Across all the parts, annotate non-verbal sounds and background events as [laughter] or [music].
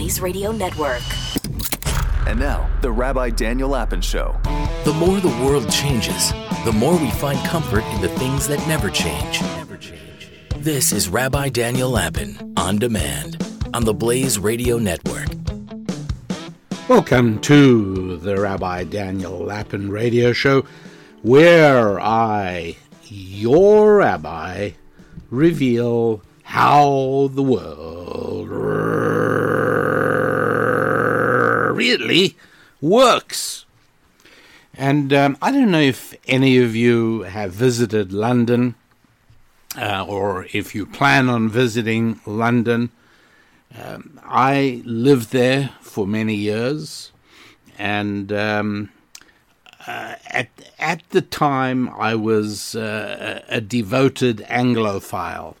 Blaze Radio Network. And now, the Rabbi Daniel Lapin Show. The more the world changes, the more we find comfort in the things that never change. Never change. This is Rabbi Daniel Lapin on demand on the Blaze Radio Network. Welcome to the Rabbi Daniel Lapin Radio Show, where I, your rabbi, reveal how the world really works. And um, I don't know if any of you have visited London uh, or if you plan on visiting London. Um, I lived there for many years, and um, uh, at at the time I was uh, a devoted Anglophile.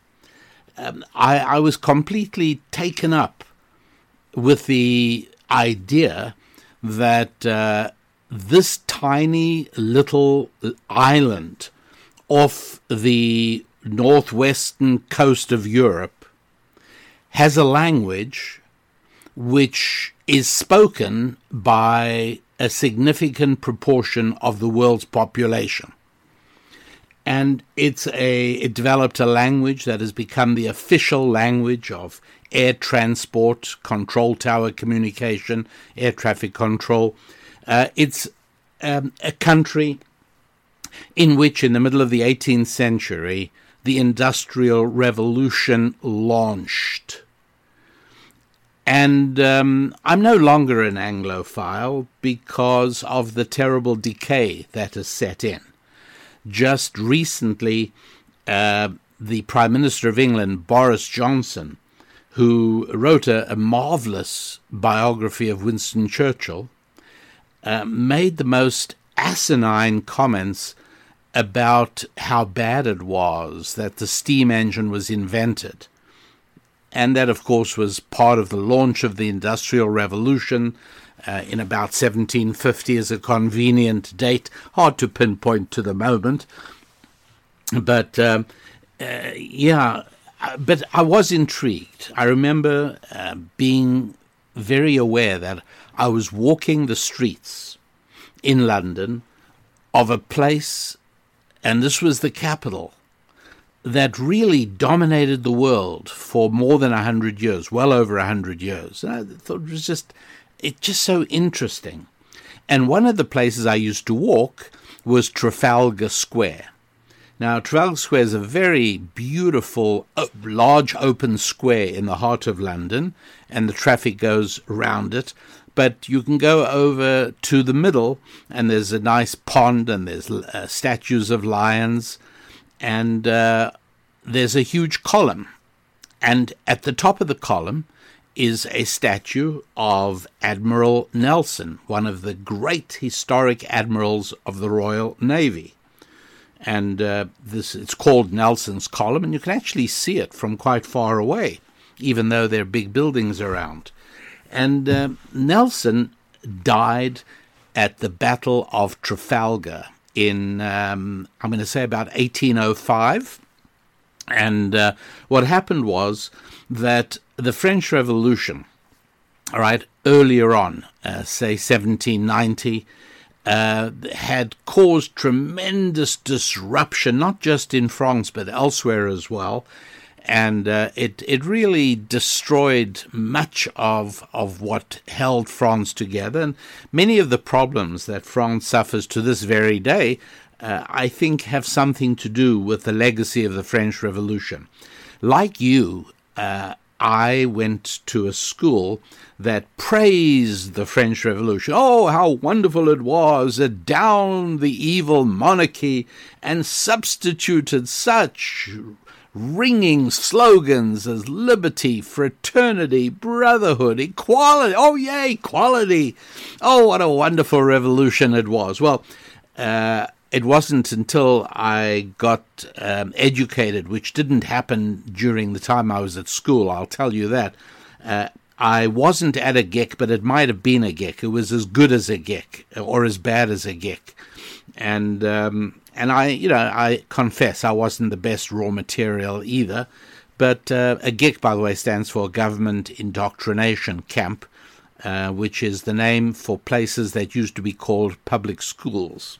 Um, I, I was completely taken up with the idea that uh, this tiny little island off the northwestern coast of Europe has a language which is spoken by a significant proportion of the world's population. And it's a it developed a language that has become the official language of air transport, control tower communication, air traffic control. Uh, it's um, a country in which, in the middle of the 18th century, the Industrial Revolution launched. And um, I'm no longer an Anglophile because of the terrible decay that has set in. Just recently, uh, the Prime Minister of England, Boris Johnson, who wrote a, a marvelous biography of Winston Churchill, uh, made the most asinine comments about how bad it was that the steam engine was invented. And that, of course, was part of the launch of the Industrial Revolution uh, in about 1750 as a convenient date. Hard to pinpoint to the moment. But um, uh, yeah, uh, but I was intrigued. I remember uh, being very aware that I was walking the streets in London of a place, and this was the capital, that really dominated the world for more than a hundred years, well over a hundred years. And I thought it was just, it just so interesting. And one of the places I used to walk was Trafalgar Square. Now, Trafalgar Square is a very beautiful, large open square in the heart of London, and the traffic goes round it. But you can go over to the middle, and there's a nice pond, and there's uh, statues of lions, and uh, there's a huge column. And at the top of the column is a statue of Admiral Nelson, one of the great historic admirals of the Royal Navy and uh, this it's called Nelson's Column, and you can actually see it from quite far away, even though there are big buildings around. And uh, Nelson died at the Battle of Trafalgar in um, I'm going to say about 1805. And uh, what happened was that the French Revolution, all right, earlier on, uh, say 1790 uh, had caused tremendous disruption, not just in France but elsewhere as well. And uh, it it really destroyed much of of what held France together, and many of the problems that France suffers to this very day, uh, I think, have something to do with the legacy of the French Revolution. Like you, uh, I went to a school that praised the French Revolution. Oh, how wonderful it was! It down the evil monarchy and substituted such ringing slogans as liberty, fraternity, brotherhood, equality. Oh, yay, equality! Oh, what a wonderful revolution it was. Well, uh, it wasn't until I got um, educated, which didn't happen during the time I was at school, I'll tell you that. Uh, I wasn't at a GIC, but it might have been a GIC. It was as good as a GIC or as bad as a GIC. And, um, and I, you know, I confess I wasn't the best raw material either, But uh, a GIC, by the way, stands for Government Indoctrination Camp, uh, which is the name for places that used to be called public schools.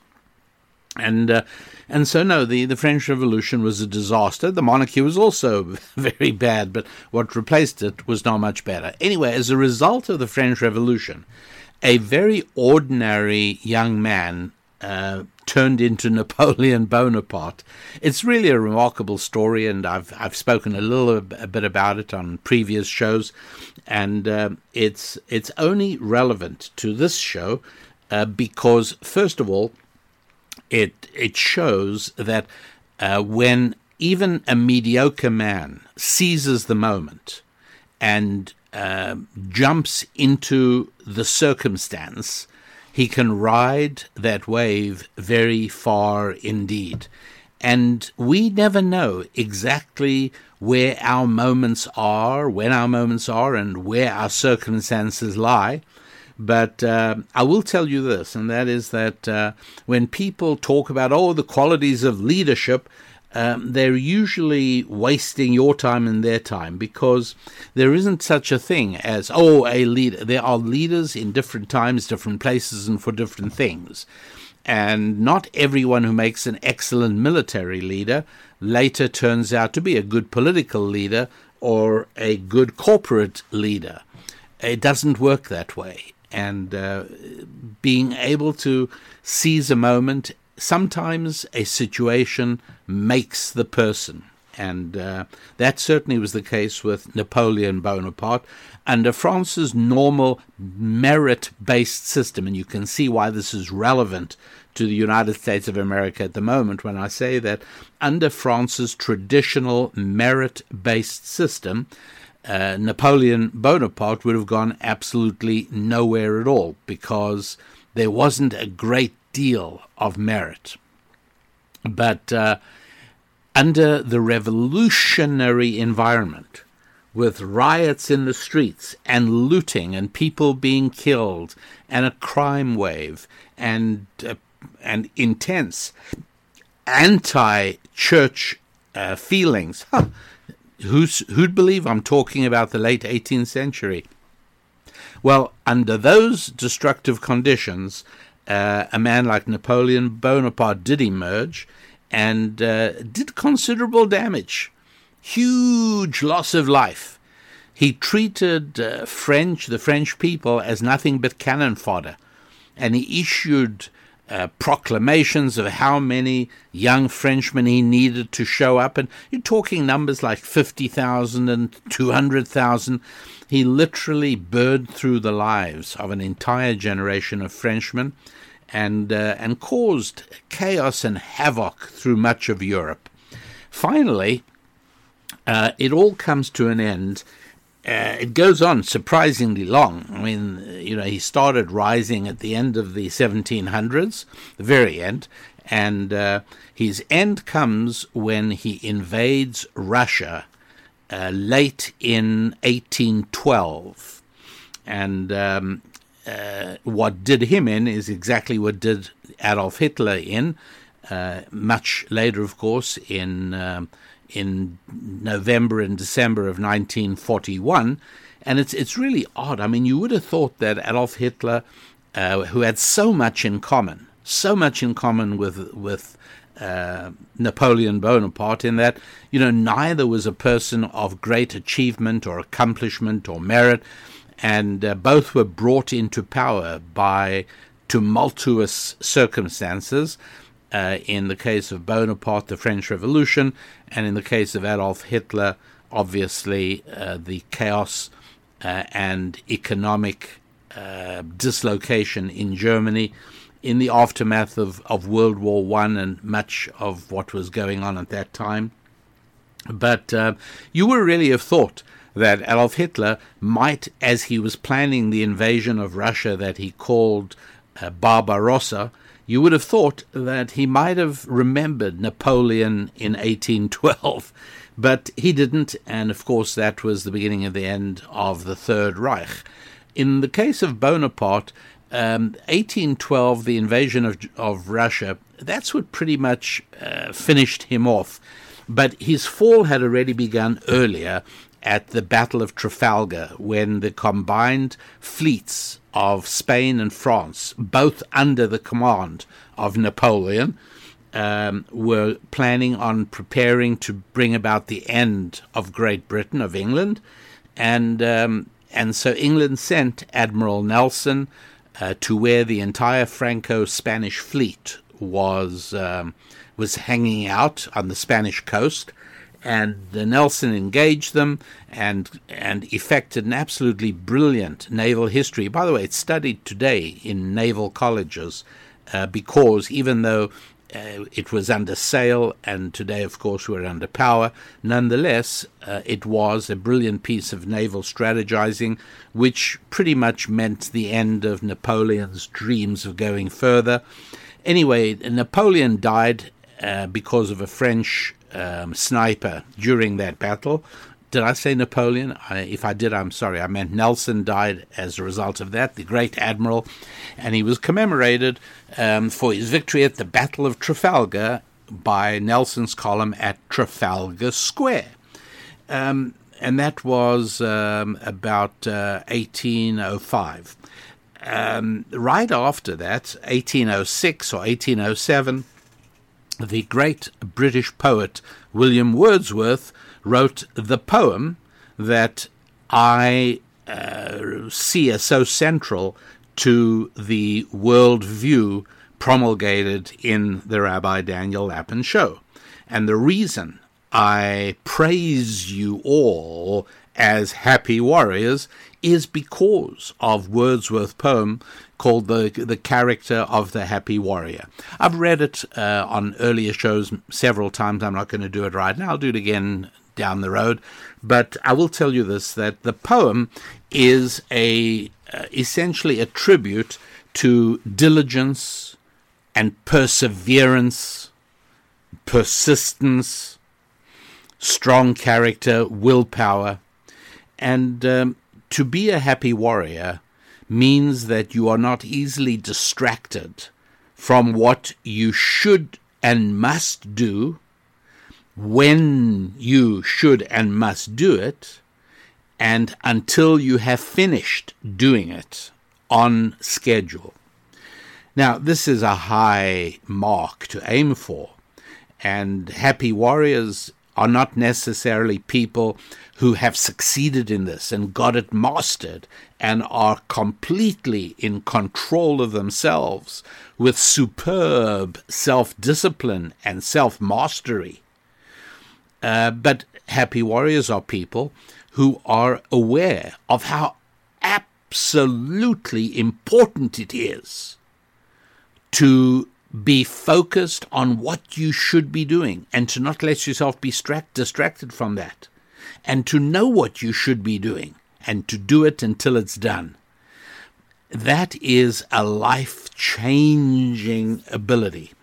And uh, and so no, the, the French Revolution was a disaster. The monarchy was also [laughs] very bad, but what replaced it was not much better. Anyway, as a result of the French Revolution, a very ordinary young man uh, turned into [laughs] Napoleon Bonaparte. It's really a remarkable story, and I've I've spoken a little a bit about it on previous shows, and uh, it's it's only relevant to this show uh, because first of all it it shows that uh, when even a mediocre man seizes the moment and uh, jumps into the circumstance, he can ride that wave very far indeed. And we never know exactly where our moments are, when our moments are, and where our circumstances lie. But uh, I will tell you this, and that is that uh, when people talk about, oh, the qualities of leadership, um, they're usually wasting your time and their time because there isn't such a thing as, oh, a leader. There are leaders in different times, different places, and for different things. And not everyone who makes an excellent military leader later turns out to be a good political leader or a good corporate leader. It doesn't work that way and uh, being able to seize a moment. Sometimes a situation makes the person. And uh, that certainly was the case with Napoleon Bonaparte. Under France's normal merit based system, and you can see why this is relevant to the United States of America at the moment when I say that under France's traditional merit based system, uh, Napoleon Bonaparte would have gone absolutely nowhere at all because there wasn't a great deal of merit. But uh, under the revolutionary environment, with riots in the streets and looting and people being killed and a crime wave and uh, and intense anti-church uh, feelings. Huh who's, who'd believe I'm talking about the late 18th century? Well, under those destructive conditions, uh, a man like Napoleon Bonaparte did emerge and uh, did considerable damage, huge loss of life. He treated uh, French, the French people, as nothing but cannon fodder, and he issued uh, proclamations of how many young Frenchmen he needed to show up. And you're talking numbers like 50,000 and 200,000. He literally burned through the lives of an entire generation of Frenchmen and, uh, and caused chaos and havoc through much of Europe. Finally, uh, it all comes to an end uh, it goes on surprisingly long. I mean, you know, he started rising at the end of the 1700s, the very end, and uh, his end comes when he invades Russia uh, late in 1812. And um, uh, what did him in is exactly what did Adolf Hitler in, uh, much later, of course, in. Um, in November and December of 1941. And it's, it's really odd. I mean, you would have thought that Adolf Hitler, uh, who had so much in common, so much in common with, with uh, Napoleon Bonaparte, in that, you know, neither was a person of great achievement or accomplishment or merit, and uh, both were brought into power by tumultuous circumstances uh, in the case of Bonaparte, the French Revolution, and in the case of Adolf Hitler, obviously uh, the chaos uh, and economic uh, dislocation in Germany in the aftermath of, of World War One and much of what was going on at that time. But uh, you would really have thought that Adolf Hitler might, as he was planning the invasion of Russia that he called Barbarossa, you would have thought that he might have remembered Napoleon in 1812, but he didn't, and of course that was the beginning of the end of the Third Reich. In the case of Bonaparte, um, 1812, the invasion of, of Russia, that's what pretty much uh, finished him off. But his fall had already begun earlier at the Battle of Trafalgar when the combined fleets of Spain and France, both under the command of Napoleon, um, were planning on preparing to bring about the end of Great Britain, of England. And, um, and so England sent Admiral Nelson uh, to where the entire Franco Spanish fleet was, um, was hanging out on the Spanish coast and the Nelson engaged them and and effected an absolutely brilliant naval history. By the way, it's studied today in naval colleges uh, because even though uh, it was under sail, and today, of course, we're under power. Nonetheless, uh, it was a brilliant piece of naval strategizing, which pretty much meant the end of Napoleon's dreams of going further. Anyway, Napoleon died uh, because of a French um, sniper during that battle. Did I say Napoleon? I, if I did, I'm sorry. I meant Nelson died as a result of that, the great admiral, and he was commemorated um, for his victory at the Battle of Trafalgar by Nelson's column at Trafalgar Square. Um, and that was um, about uh, 1805. Um, right after that, 1806 or 1807, the great British poet William Wordsworth wrote the poem that I uh, see as so central to the world view promulgated in the Rabbi Daniel Lapin show. And the reason I praise you all as happy warriors is because of Wordsworth's poem called the the character of the happy warrior. I've read it uh, on earlier shows several times. I'm not going to do it right now. I'll do it again down the road. But I will tell you this: that the poem is a uh, essentially a tribute to diligence and perseverance, persistence, strong character, willpower, and um, to be a happy warrior means that you are not easily distracted from what you should and must do when you should and must do it, and until you have finished doing it on schedule. Now, this is a high mark to aim for, and happy warriors are not necessarily people who have succeeded in this and got it mastered and are completely in control of themselves with superb self discipline and self mastery. Uh, but happy warriors are people who are aware of how absolutely important it is to be focused on what you should be doing and to not let yourself be distract, distracted from that and to know what you should be doing and to do it until it's done. That is a life changing ability.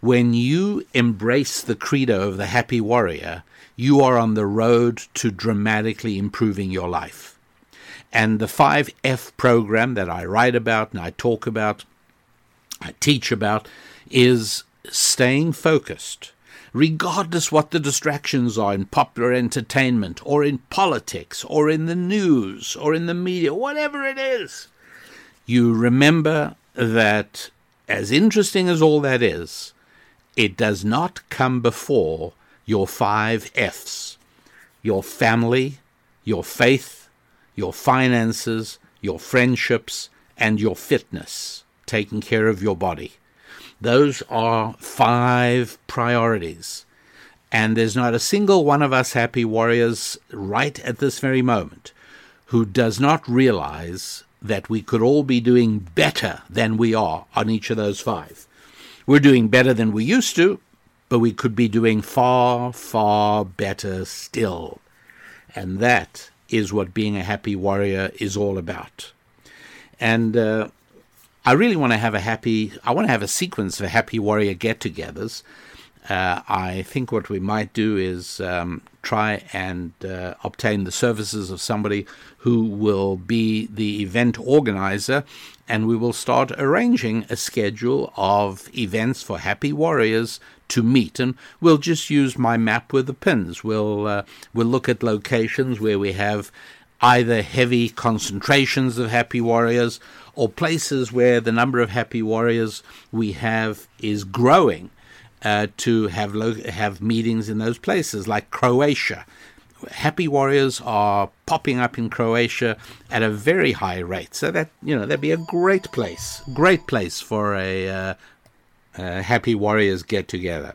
When you embrace the credo of the happy warrior, you are on the road to dramatically improving your life. And the 5F program that I write about and I talk about, I teach about, is staying focused regardless what the distractions are in popular entertainment or in politics or in the news or in the media, whatever it is, you remember that as interesting as all that is, it does not come before your five F's your family, your faith, your finances, your friendships, and your fitness, taking care of your body. Those are five priorities. And there's not a single one of us happy warriors right at this very moment who does not realize that we could all be doing better than we are on each of those five. We're doing better than we used to, but we could be doing far, far better still. And that is what being a happy warrior is all about. And uh, I really want to have a happy, I want to have a sequence of happy warrior get togethers. uh, I think what we might do is um, try and uh, obtain the services of somebody who will be the event organizer, and we will start arranging a schedule of events for Happy Warriors to meet. And we'll just use my map with the pins. We'll uh, we'll look at locations where we have either heavy concentrations of Happy Warriors or places where the number of Happy Warriors we have is growing uh, to have lo- have meetings in those places, like Croatia. Happy Warriors are popping up in Croatia at a very high rate, so that you know that'd be a great place, great place for a uh, Happy Warriors get together.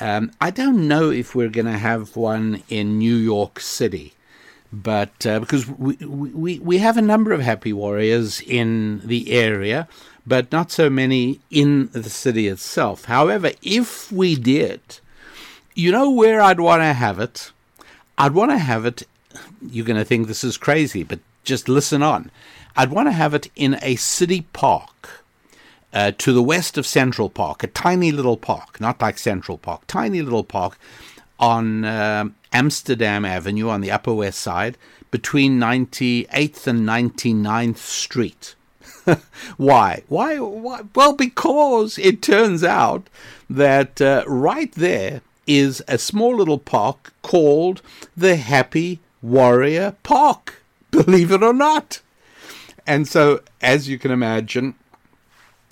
Um, I don't know if we're going to have one in New York City, but uh, because we, we we have a number of Happy Warriors in the area, but not so many in the city itself. However, if we did, you know where I'd want to have it? I'd want to have it. You're going to think this is crazy, but just listen on. I'd want to have it in a city park uh, to the west of Central Park, a tiny little park, not like Central Park, tiny little park on uh, Amsterdam Avenue on the Upper West Side between 98th and 99th Street. [laughs] Why? Why? Why? Well, because it turns out that uh, right there is a small little park called the Happy Warrior Park, [laughs] believe it or not. And so, as you can imagine,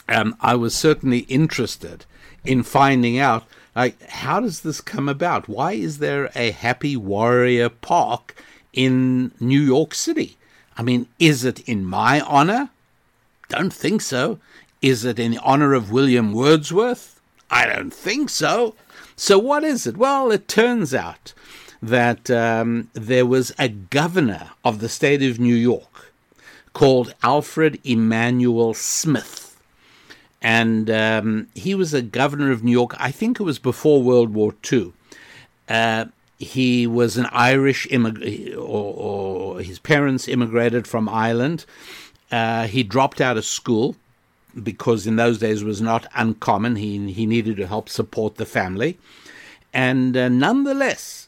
um, I was certainly interested in finding out like how does this come about? Why is there a Happy Warrior Park in New York City? I mean, is it in my honor? Don't think so. Is it in honor of William Wordsworth? I don't think so. So, what is it? Well, it turns out that um, there was a governor of the state of New York called Alfred Emanuel Smith. And um, he was a governor of New York, I think it was before World War II. Uh, he was an Irish immigrant, or, or, his parents immigrated from Ireland. Uh, he dropped out of school because in those days it was not uncommon. He, he needed to help support the family. And uh, nonetheless,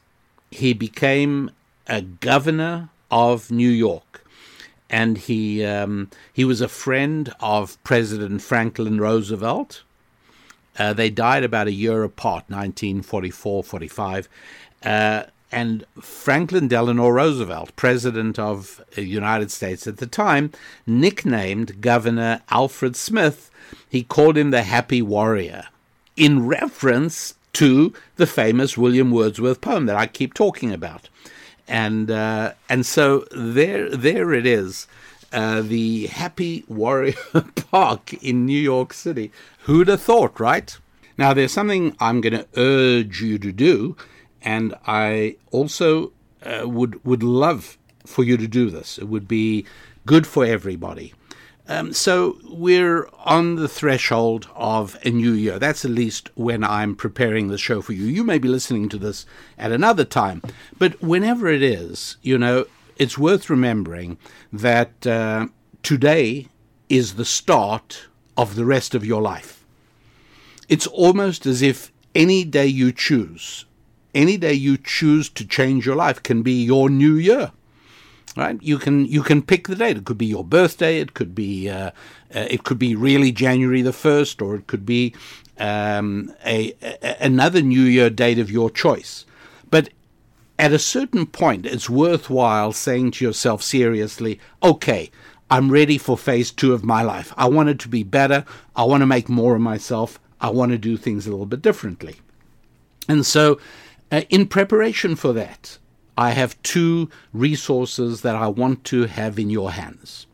he became a governor of New York. And he, um, he was a friend of President Franklin Roosevelt. Uh, they died about a year apart, 1944 45. Uh, and Franklin Delano Roosevelt, president of the United States at the time, nicknamed Governor Alfred Smith, he called him the Happy Warrior, in reference to the famous William Wordsworth poem that I keep talking about. And uh, and so there there it is, uh, the Happy Warrior [laughs] Park in New York City. Who'd have thought, right? Now there's something I'm going to urge you to do and I also uh, would would love for you to do this. It would be good for everybody. Um, so we're on the threshold of a new year. That's at least when I'm preparing the show for you. You may be listening to this at another time, but whenever it is, you know, it's worth remembering that uh, today is the start of the rest of your life. It's almost as if any day you choose any day you choose to change your life can be your new year right? You can you can pick the date. It could be your birthday. It could be uh, uh, it could be really january the 1st or it could be um, a, a, another new year date of your choice. But at a certain point it's worthwhile saying to yourself seriously okay i'm ready for phase two of my life. I want it to be better. I want to make more of myself. I want to do things a little bit differently. And so uh, in preparation for that, I have two resources that I want to have in your hands.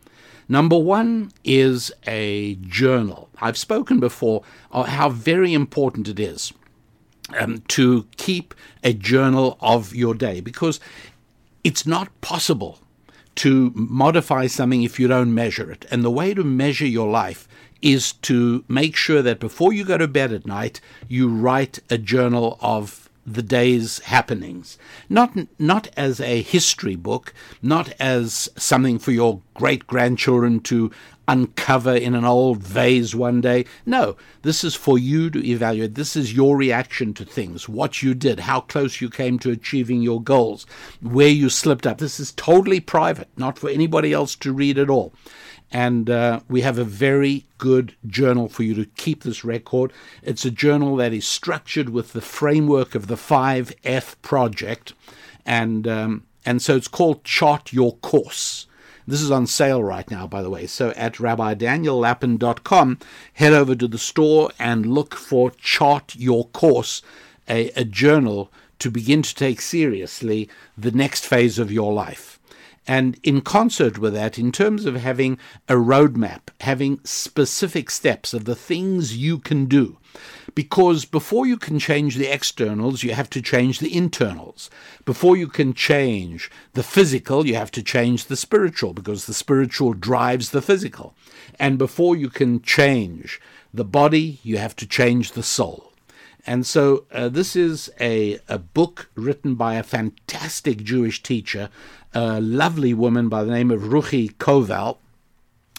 Number one is a journal. I've spoken before how very important it is um, to keep a journal of your day because it's not possible to modify something if you don't measure it. And the way to measure your life is to make sure that before you go to bed at night, you write a journal of the day's happenings. Not, not as a history book, not as something for your great grandchildren to uncover in an old vase one day. No, this is for you to evaluate. This is your reaction to things, what you did, how close you came to achieving your goals, where you slipped up. This is totally private, not for anybody else to read at all. And uh, we have a very good journal for you to keep this record. It's a journal that is structured with the framework of the 5F project. And, um, and so it's called Chart Your Course. This is on sale right now, by the way. So at rabbidaniellapin.com, head over to the store and look for Chart Your Course, a, a journal to begin to take seriously the next phase of your life. And in concert with that, in terms of having a roadmap, having specific steps of the things you can do, because before you can change the externals, you have to change the internals. Before you can change the physical, you have to change the spiritual, because the spiritual drives the physical. And before you can change the body, you have to change the soul. And so uh, this is a, a book written by a fantastic Jewish teacher, a lovely woman by the name of Ruchi Koval,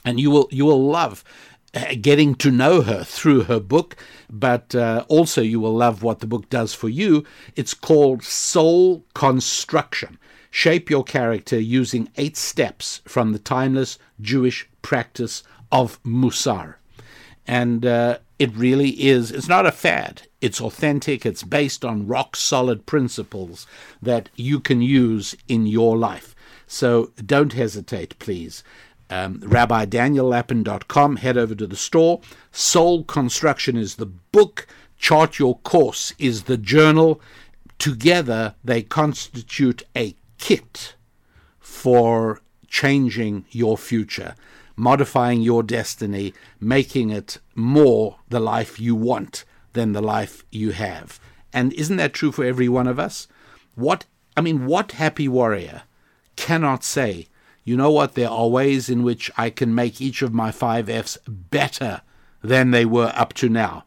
and you will you will love uh, getting to know her through her book, but uh, also you will love what the book does for you. It's called Soul Construction. Shape your character using eight steps from the timeless Jewish practice of Musar. And uh, it really is, it's not a fad. It's authentic. It's based on rock solid principles that you can use in your life. So don't hesitate, please. Um, RabbiDanielLapin.com. Head over to the store. Soul Construction is the book. Chart Your Course is the journal. Together, they constitute a kit for changing your future modifying your destiny, making it more the life you want than the life you have. And isn't that true for every one of us? What I mean, what happy warrior cannot say, you know what, there are ways in which I can make each of my five F's better than they were up to now.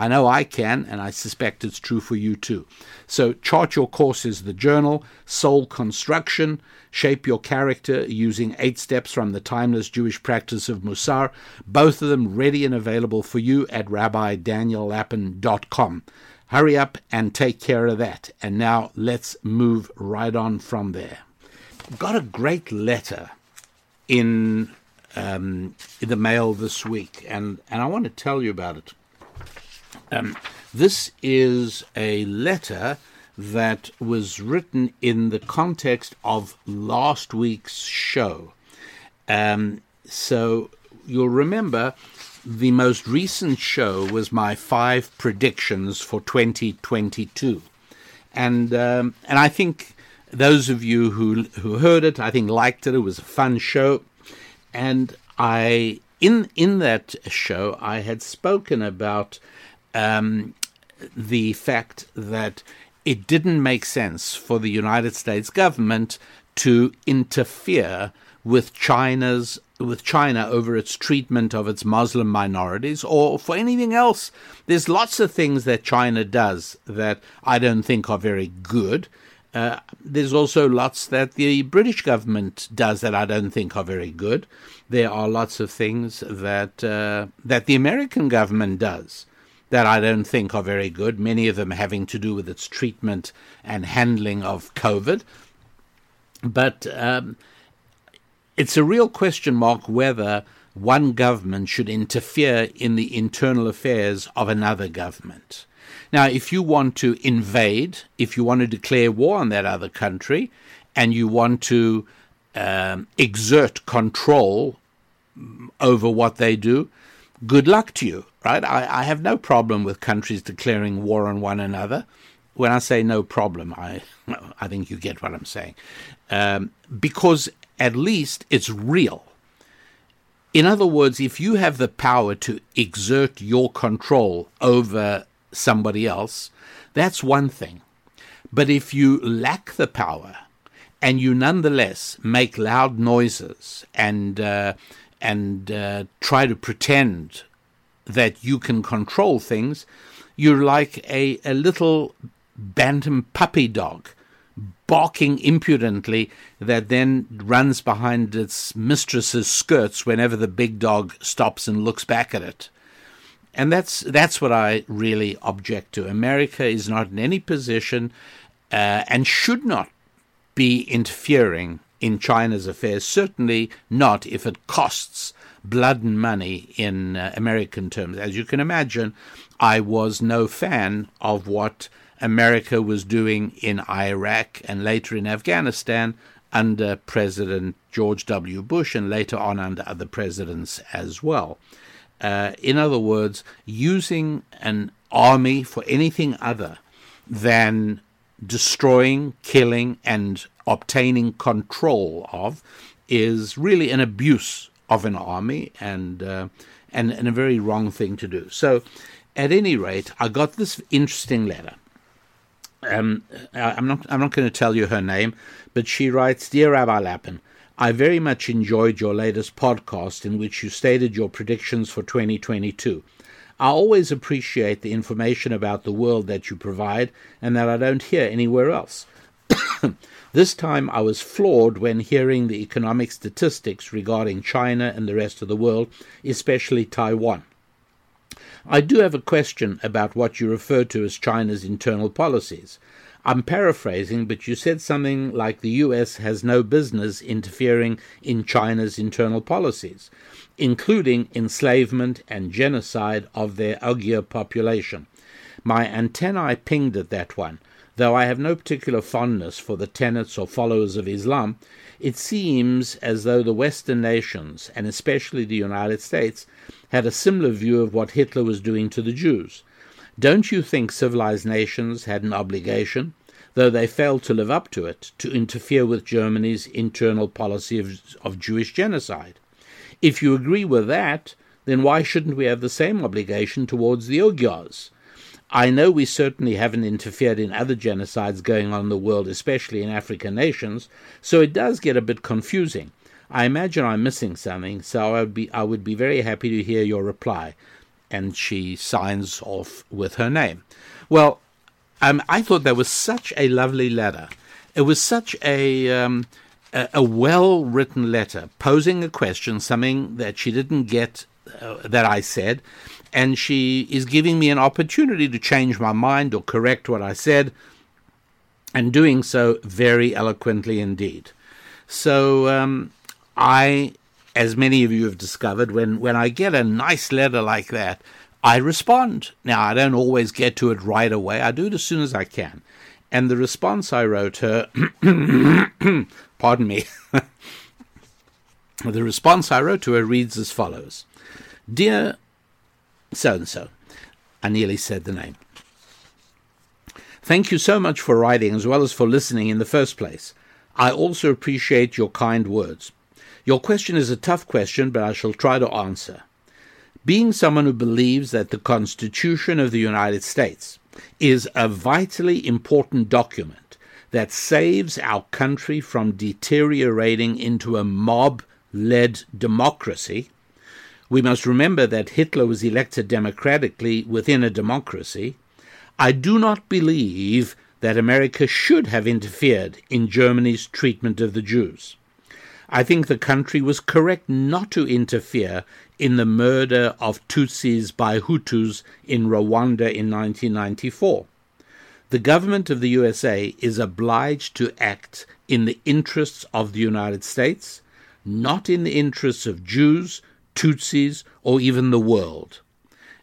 I know I can, and I suspect it's true for you too. So, chart your course is the journal, soul construction, shape your character using eight steps from the timeless Jewish practice of Musar, both of them ready and available for you at rabbidaniellapin.com. Hurry up and take care of that. And now let's move right on from there. Got a great letter in, um, in the mail this week, and, and I want to tell you about it. Um, this is a letter that was written in the context of last week's show. Um, so you'll remember the most recent show was my five predictions for 2022. And, um, and I think those of you who, who heard it, I think liked it. It was a fun show. And I, in, in that show, I had spoken about um, the fact that it didn't make sense for the United States government to interfere with China's with China over its treatment of its Muslim minorities or for anything else. There's lots of things that China does that I don't think are very good. Uh, there's also lots that the British government does that I don't think are very good. There are lots of things that uh, that the American government does that I don't think are very good, many of them having to do with its treatment and handling of COVID. But um, it's a real question mark whether one government should interfere in the internal affairs of another government. Now, if you want to invade, if you want to declare war on that other country, and you want to um, exert control over what they do, good luck to you right? I, I have no problem with countries declaring war on one another. When I say no problem, I [laughs] I think you get what I'm saying, um, because at least it's real. In other words, if you have the power to exert your control over somebody else, that's one thing. But if you lack the power and you nonetheless make loud noises and uh, and uh, try to pretend that you can control things, you're like a, a little bantam puppy dog barking impudently that then runs behind its mistress's skirts whenever the big dog stops and looks back at it. And that's that's what I really object to. America is not in any position uh, and should not be interfering in China's affairs. Certainly not if it costs blood and money in uh, American terms. As you can imagine, I was no fan of what America was doing in Iraq and later in Afghanistan under President George W. Bush and later on under other presidents as well. Uh, in other words, using an army for anything other than destroying, killing, and obtaining control of is really an abuse of an army and, uh, and, and a very wrong thing to do. So, at any rate, I got this interesting letter. Um, I'm not I'm not going to tell you her name, but she writes, "Dear Rabbi Lapin, I very much enjoyed your latest podcast in which you stated your predictions for 2022. I always appreciate the information about the world that you provide and that I don't hear anywhere else. [coughs] [coughs] this time I was floored when hearing the economic statistics regarding China and the rest of the world, especially Taiwan. I do have a question about what you refer to as China's internal policies. I'm paraphrasing, but you said something like the US has no business interfering in China's internal policies, including enslavement and genocide of their Uyghur population. My antennae pinged at that one. Though I have no particular fondness for the tenets or followers of Islam, it seems as though the Western nations, and especially the United States, had a similar view of what Hitler was doing to the Jews. Don't you think civilized nations had an obligation, though they failed to live up to it, to interfere with Germany's internal policy of, of Jewish genocide? If you agree with that, then why shouldn't we have the same obligation towards the Uyghurs? I know we certainly haven't interfered in other genocides going on in the world, especially in African nations, so it does get a bit confusing. I imagine I'm missing something, so I would be I would be very happy to hear your reply. And she signs off with her name. Well, um, I thought that was such a lovely letter. It was such a um, a, a well written letter posing a question, something that she didn't get uh, that I said, and she is giving me an opportunity to change my mind or correct what I said, and doing so very eloquently indeed. So um, I, as many of you have discovered, when when I get a nice letter like that, I respond. Now I don't always get to it right away. I do it as soon as I can. And the response I wrote her, [coughs] pardon me, [laughs] the response I wrote to her reads as follows Dear so and so. I nearly said the name. Thank you so much for writing as well as for listening in the first place. I also appreciate your kind words. Your question is a tough question, but I shall try to answer. Being someone who believes that the Constitution of the United States is a vitally important document that saves our country from deteriorating into a mob led democracy, we must remember that Hitler was elected democratically within a democracy. I do not believe that America should have interfered in Germany's treatment of the Jews. I think the country was correct not to interfere in the murder of Tutsis by Hutus in Rwanda in 1994. The government of the USA is obliged to act in the interests of the United States, not in the interests of Jews Tutsis, or even the world.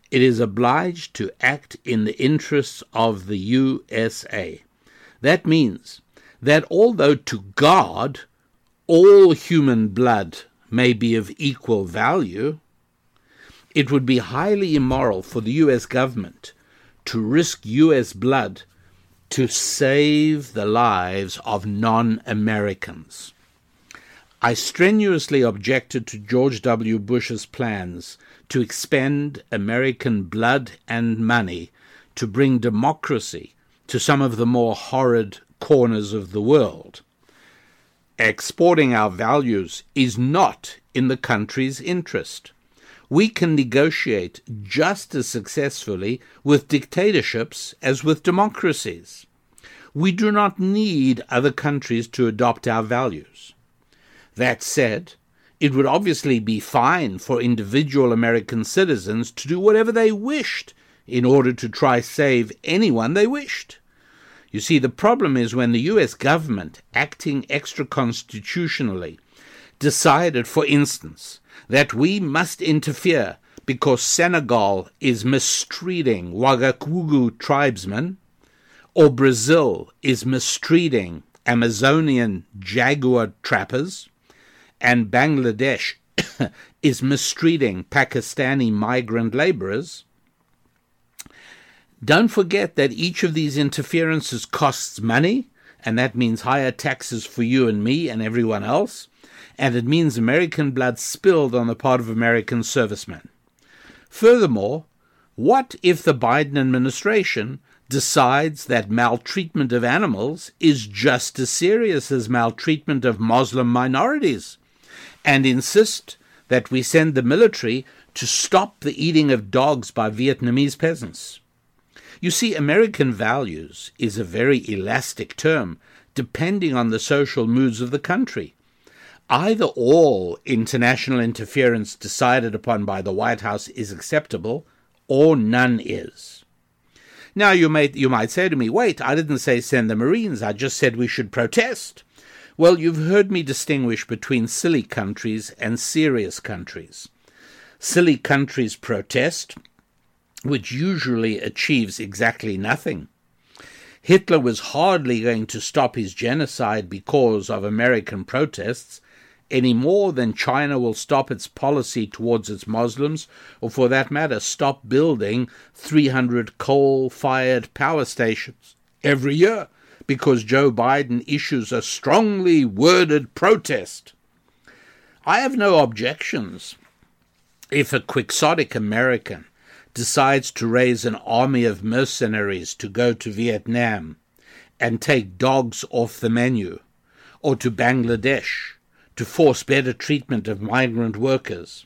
It is obliged to act in the interests of the USA. That means that although to God all human blood may be of equal value, it would be highly immoral for the US government to risk US blood to save the lives of non Americans. I strenuously objected to George W. Bush's plans to expend American blood and money to bring democracy to some of the more horrid corners of the world. Exporting our values is not in the country's interest. We can negotiate just as successfully with dictatorships as with democracies. we do not need other countries to adopt our values. That said, it would obviously be fine for individual American citizens to do whatever they wished in order to try save anyone they wished. You see, the problem is when the US government, acting extra constitutionally, decided, for instance, that we must interfere because Senegal is mistreating Wagakugu tribesmen, or Brazil is mistreating Amazonian jaguar trappers, and Bangladesh [coughs] is mistreating Pakistani migrant laborers, don't forget that each of these interferences costs money, and that means higher taxes for you and me and everyone else, and it means American blood spilled on the part of American servicemen. Furthermore, what if the Biden administration decides that maltreatment of animals is just as serious as maltreatment of Muslim minorities and insist that we send the military to stop the eating of dogs by Vietnamese peasants? You see, American values is a very elastic term, depending on the social moods of the country. Either all international interference decided upon by the White House is acceptable, or none is. Now you may you might say to me, wait, I didn't say send the Marines, I just said we should protest. Well, you've heard me distinguish between silly countries and serious countries. Silly countries protest, which usually achieves exactly nothing. Hitler was hardly going to stop his genocide because of American protests any more than China will stop its policy towards its Muslims, or for that matter, stop building 300 coal fired power stations every year because Joe Biden issues a strongly worded protest. I have no objections if a quixotic American decides to raise an army of mercenaries to go to Vietnam and take dogs off the menu, or to Bangladesh to force better treatment of migrant workers.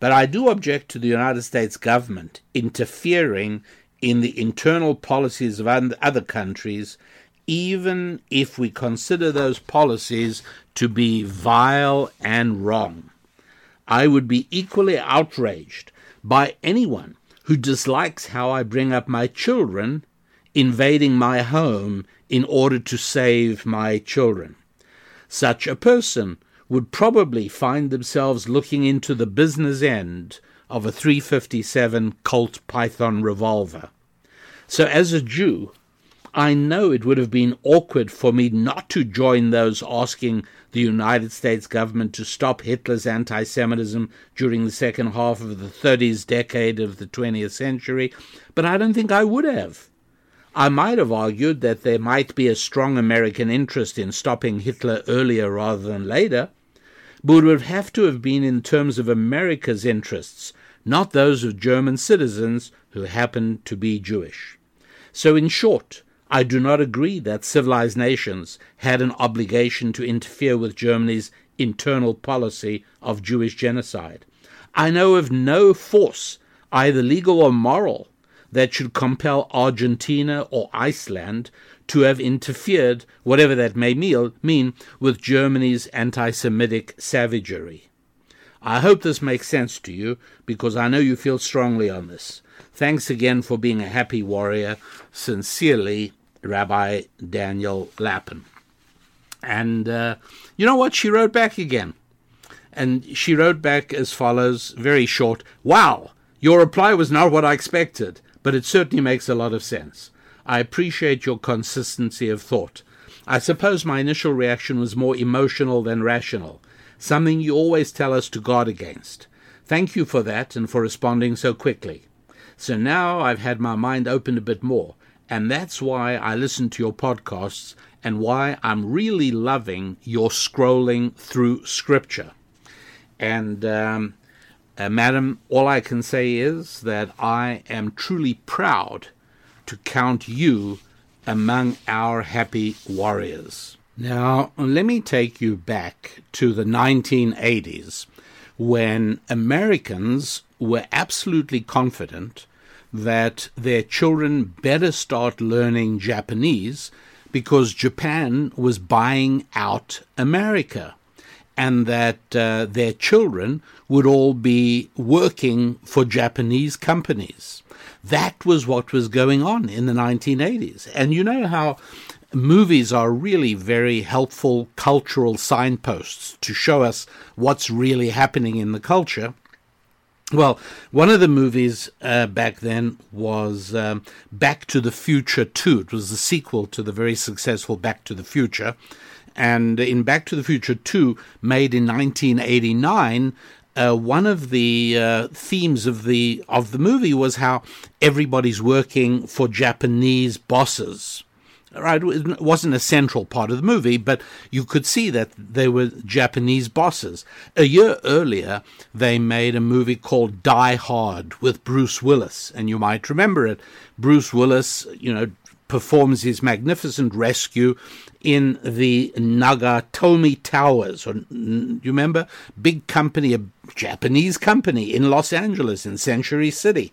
But I do object to the United States government interfering in the internal policies of other countries, even if we consider those policies to be vile and wrong. I would be equally outraged by anyone who dislikes how I bring up my children, invading my home in order to save my children. Such a person would probably find themselves looking into the business end of a 357 Colt Python revolver. So, as a Jew, I know it would have been awkward for me not to join those asking the United States government to stop Hitler's anti Semitism during the second half of the 30s decade of the 20th century, but I don't think I would have. I might have argued that there might be a strong American interest in stopping Hitler earlier rather than later, but it would have to have been in terms of America's interests, not those of German citizens who happened to be Jewish. So, in short, I do not agree that civilized nations had an obligation to interfere with Germany's internal policy of Jewish genocide. I know of no force, either legal or moral, that should compel Argentina or Iceland to have interfered, whatever that may mean, with Germany's anti Semitic savagery. I hope this makes sense to you because I know you feel strongly on this. Thanks again for being a happy warrior. Sincerely, Rabbi Daniel Lapin. And uh, you know what? She wrote back again. And she wrote back as follows very short Wow, your reply was not what I expected, but it certainly makes a lot of sense. I appreciate your consistency of thought. I suppose my initial reaction was more emotional than rational, something you always tell us to guard against. Thank you for that and for responding so quickly. So now I've had my mind opened a bit more, and that's why I listen to your podcasts and why I'm really loving your scrolling through Scripture. And, um, uh, madam, all I can say is that I am truly proud to count you among our happy warriors. Now, let me take you back to the 1980s when Americans were absolutely confident that their children better start learning Japanese because Japan was buying out America and that uh, their children would all be working for Japanese companies. That was what was going on in the 1980s. And you know how movies are really very helpful cultural signposts to show us what's really happening in the culture. Well, one of the movies uh, back then was um, Back to the Future 2. It was the sequel to the very successful Back to the Future. And in Back to the Future 2, made in 1989, uh, one of the uh, themes of the of the movie was how everybody's working for Japanese bosses. Right, it wasn't a central part of the movie, but you could see that they were Japanese bosses. A year earlier, they made a movie called Die Hard with Bruce Willis, and you might remember it. Bruce Willis, you know, performs his magnificent rescue in the Nakatomi Towers. Or, you remember? Big company, a Japanese company in Los Angeles, in Century City.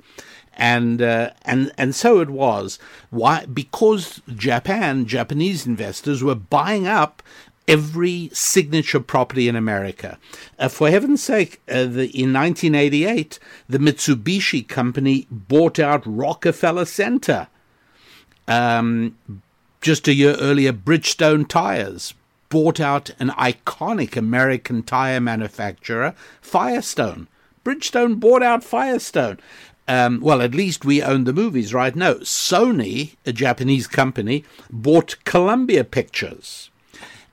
And uh, and and so it was. Why? Because Japan, Japanese investors were buying up every signature property in America. Uh, for heaven's sake, uh, the, in 1988, the Mitsubishi company bought out Rockefeller Center. Um, just a year earlier, Bridgestone Tires bought out an iconic American tire manufacturer, Firestone. Bridgestone bought out Firestone. Um, well, at least we own the movies, right? No, Sony, a Japanese company, bought Columbia Pictures.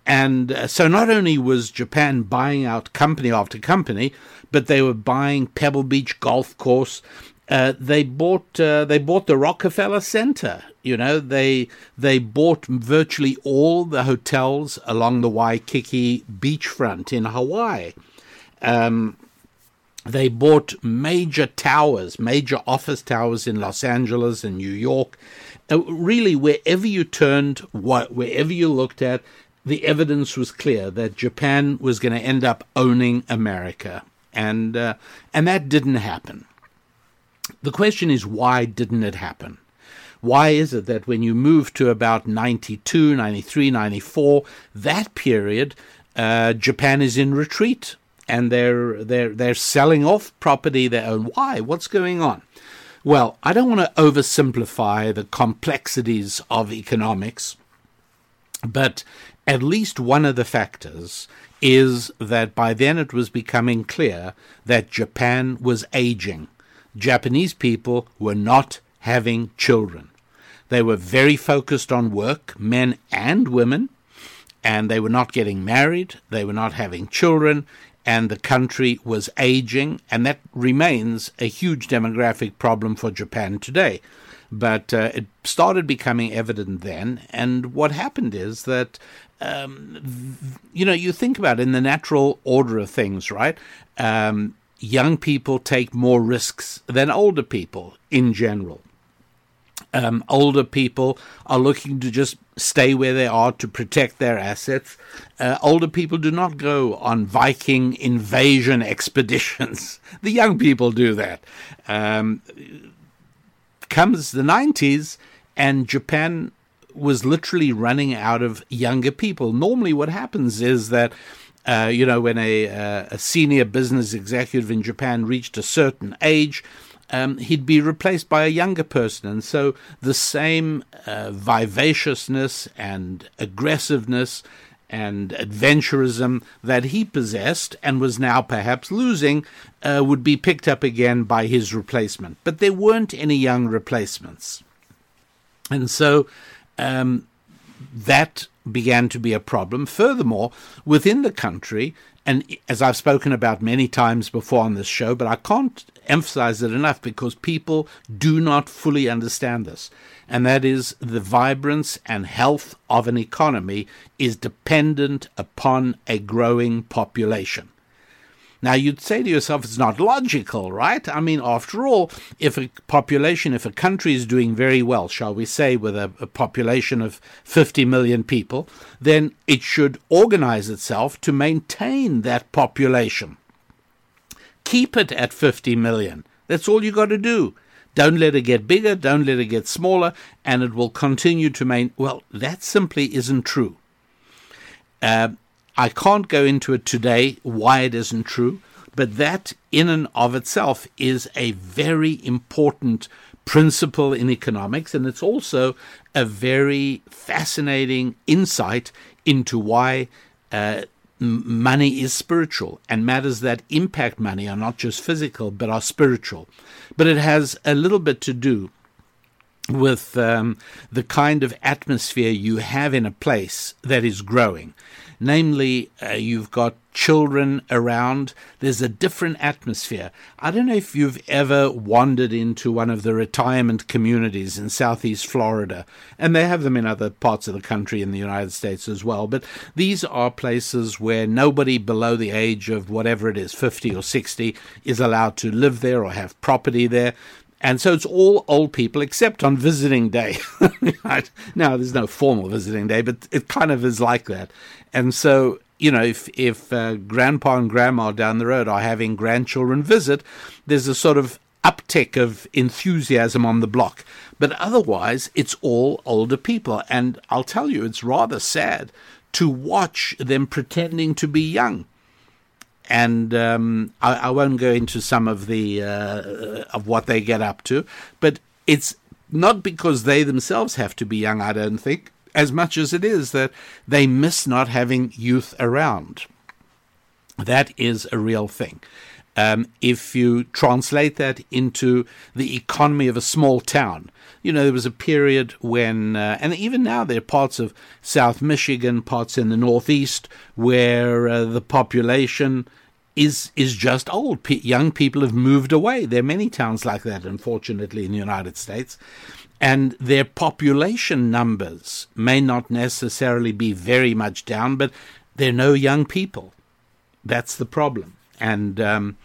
And uh, so not only was Japan buying out company after company, but they were buying Pebble Beach Golf Course. Uh, they bought uh, they bought the Rockefeller Center. You know, they they bought virtually all the hotels along the Waikiki beachfront in Hawaii. Um, they bought major towers, major office towers in Los Angeles and New York. Uh, really, wherever you turned, wherever you looked at, the evidence was clear that Japan was going to end up owning America, and uh, and that didn't happen. The question is, why didn't it happen? Why is it that when you move to about 92, 93, 94, that period, uh, Japan is in retreat and they're they're they're selling off property they own. Why? What's going on? Well, I don't want to oversimplify the complexities of economics, but at least one of the factors is that by then it was becoming clear that Japan was aging. Japanese people were not having children. They were very focused on work, men and women, and they were not getting married, they were not having children, and the country was aging, and that remains a huge demographic problem for Japan today. But uh, it started becoming evident then, and what happened is that, um, you know, you think about it in the natural order of things, right? Um, young people take more risks than older people in general. Um, older people are looking to just stay where they are to protect their assets. Uh, older people do not go on Viking invasion [laughs] expeditions. the young people do that. Um, comes the 90s, and Japan was literally running out of younger people. Normally, what happens is that. Uh, you know, when a, uh, a senior business executive in Japan reached a certain age, um, he'd be replaced by a younger person. And so the same uh, vivaciousness and aggressiveness and adventurism that he possessed and was now perhaps losing uh, would be picked up again by his replacement. But there weren't any young replacements. And so um, that began to be a problem. Furthermore, within the country, and as I've spoken about many times before on this show, but I can't emphasize it enough because people do not fully understand this. And that is the vibrance and health of an economy is dependent upon a growing population. Now, you'd say to yourself, it's not logical, right? I mean, after all, if a population, if a country is doing very well, shall we say, with a, a, population of 50 million people, then it should organize itself to maintain that population. Keep it at 50 million. That's all you got to do. Don't let it get bigger, don't let it get smaller, and it will continue to maintain. Well, that simply isn't true. Uh, I can't go into it today why it isn't true, but that in and of itself is a very important principle in economics, and it's also a very fascinating insight into why uh, money is spiritual and matters that impact money are not just physical but are spiritual. But it has a little bit to do with um, the kind of atmosphere you have in a place that is growing. Namely, uh, you've got children around. There's a different atmosphere. I don't know if you've ever wandered into one of the retirement communities in southeast Florida, and they have them in other parts of the country in the United States as well. But these are places where nobody below the age of whatever it is, 50 or 60, is allowed to live there or have property there. And so it's all old people except on visiting day. [laughs] now, there's no formal visiting day, but it kind of is like that. And so, you know, if, if uh, grandpa and grandma down the road are having grandchildren visit, there's a sort of uptick of enthusiasm on the block. But otherwise, it's all older people. And I'll tell you, it's rather sad to watch them pretending to be young and um, I, I, won't go into some of the uh, of what they get up to, but it's not because they themselves have to be young. I don't think as much as it is that they miss not having youth around. That is a real thing. Um, if you translate that into the economy of a small town, you know, there was a period when, uh, and even now there are parts of South Michigan, parts in the Northeast, where uh, the population is is just old. P- young people have moved away. There are many towns like that, unfortunately, in the United States. And their population numbers may not necessarily be very much down, but there are no young people. That's the problem. And um,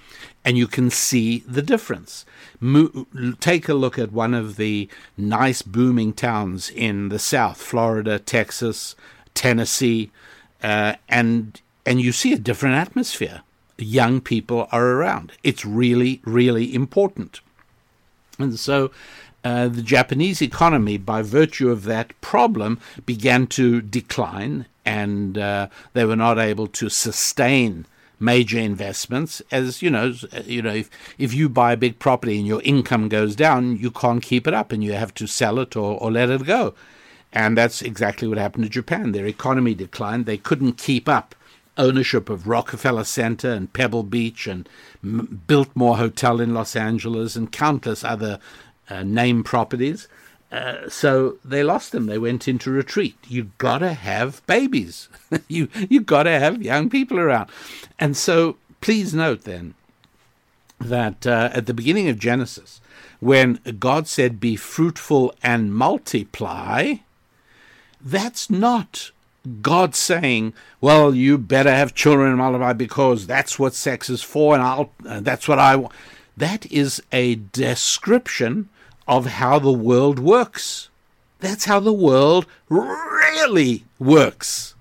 and you can see the difference. Mo- take a look at one of the nice booming towns in the South, Florida, Texas, Tennessee, uh, and and you see a different atmosphere young people are around. It's really, really important. And so uh, the Japanese economy, by virtue of that problem, began to decline, and uh, they were not able to sustain major investments. As you know, you know, if if you buy a big property and your income goes down, you can't keep it up, and you have to sell it or, or let it go. And that's exactly what happened to Japan. Their economy declined; they couldn't keep up ownership of Rockefeller Center and Pebble Beach and M- Biltmore Hotel in Los Angeles and countless other uh, name properties. Uh, so they lost them. They went into retreat. You gotta have babies. [laughs] you you gotta have young people around. And so please note then that uh, at the beginning of Genesis, when God said, "Be fruitful and multiply," that's not God saying, "Well, you better have children multiply because that's what sex is for, and I'll uh, that's what I want." That is a description of how the world works. That's how the world really works.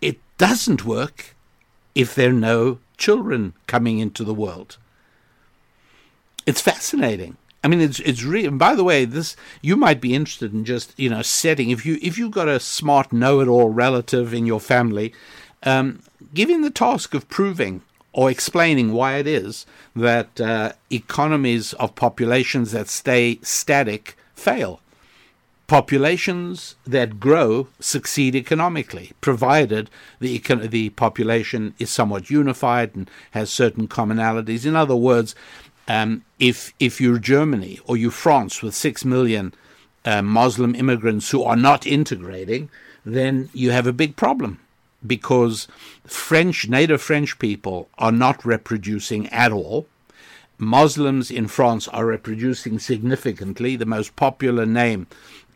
It doesn't work if there are no children coming into the world. It's fascinating. I mean, it's it's real. And by the way, this you might be interested in just you know setting if you if you've got a smart know-it-all relative in your family, um, him the task of proving or explaining why it is that uh, economies of populations that stay static fail. Populations that grow succeed economically, provided the the population is somewhat unified and has certain commonalities. In other words, um, if if you're Germany or you're France with six million uh, Muslim immigrants who are not integrating, then you have a big problem because French native French people are not reproducing at all. Muslims in France are reproducing significantly. The most popular name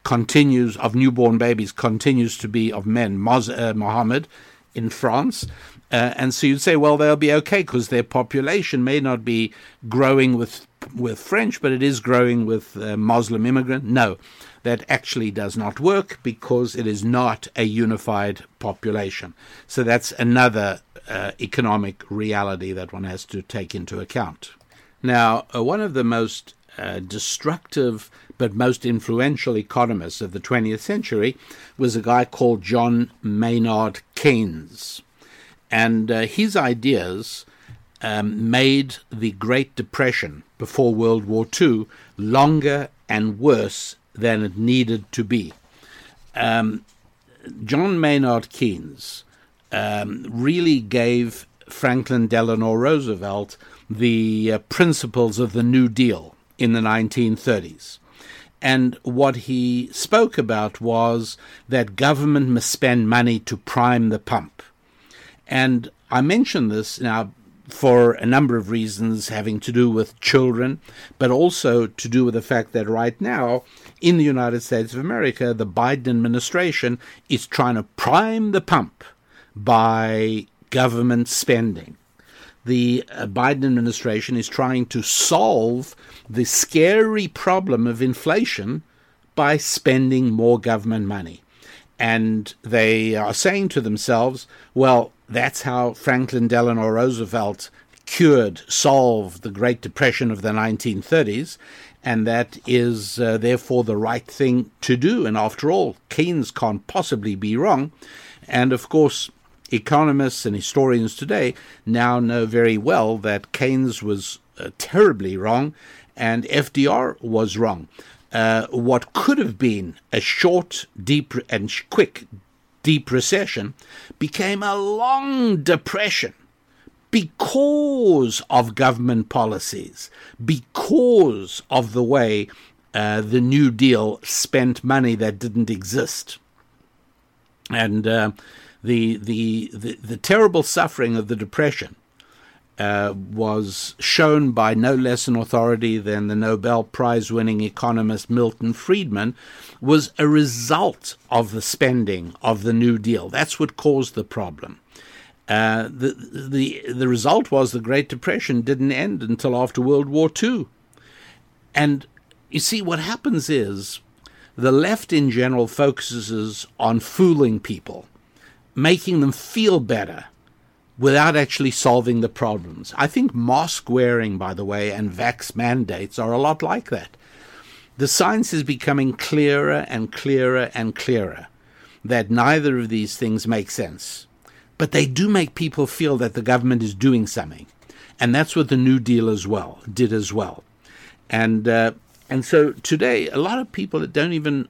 continues of newborn babies continues to be of men, Moz- uh, Muhammad in France. Uh, and so you'd say, well, they'll be okay because their population may not be growing with with French, but it is growing with uh, Muslim immigrant. No, that actually does not work because it is not a unified population. So that's another uh, economic reality that one has to take into account. Now, uh, one of the most uh, destructive but most influential economists of the 20th century was a guy called John Maynard Keynes. And uh, his ideas um, made the Great Depression before World War II longer and worse than it needed to be. Um, John Maynard Keynes um, really gave Franklin Delano Roosevelt the uh, principles of the New Deal in the 1930s. And what he spoke about was that government must spend money to prime the pump. And I mention this now for a number of reasons having to do with children, but also to do with the fact that right now in the United States of America, the Biden administration is trying to prime the pump by government spending. The uh, Biden administration is trying to solve the scary problem of inflation by spending more government money. And they are saying to themselves, well, that's how Franklin Delano Roosevelt cured, solved the Great Depression of the 1930s, and that is uh, therefore the right thing to do. And after all, Keynes can't possibly be wrong. And of course, economists and historians today now know very well that Keynes was uh, terribly wrong and FDR was wrong. Uh, what could have been a short, deep, and quick deep recession became a long depression because of government policies, because of the way uh, the New Deal spent money that didn't exist. And uh, the, the, the, the, terrible suffering of the Depression uh, was shown by no less an authority than the Nobel Prize winning economist Milton Friedman, was a result of the spending of the New Deal. That's what caused the problem. Uh, the, the, the result was the Great Depression didn't end until after World War II. And you see, what happens is the left in general focuses on fooling people, making them feel better without actually solving the problems. I think mask wearing, by the way, and vax mandates are a lot like that. The science is becoming clearer and clearer and clearer that neither of these things make sense but they do make people feel that the government is doing something. And that's what the New Deal as well did as well. And uh, and so today, a lot of people that don't even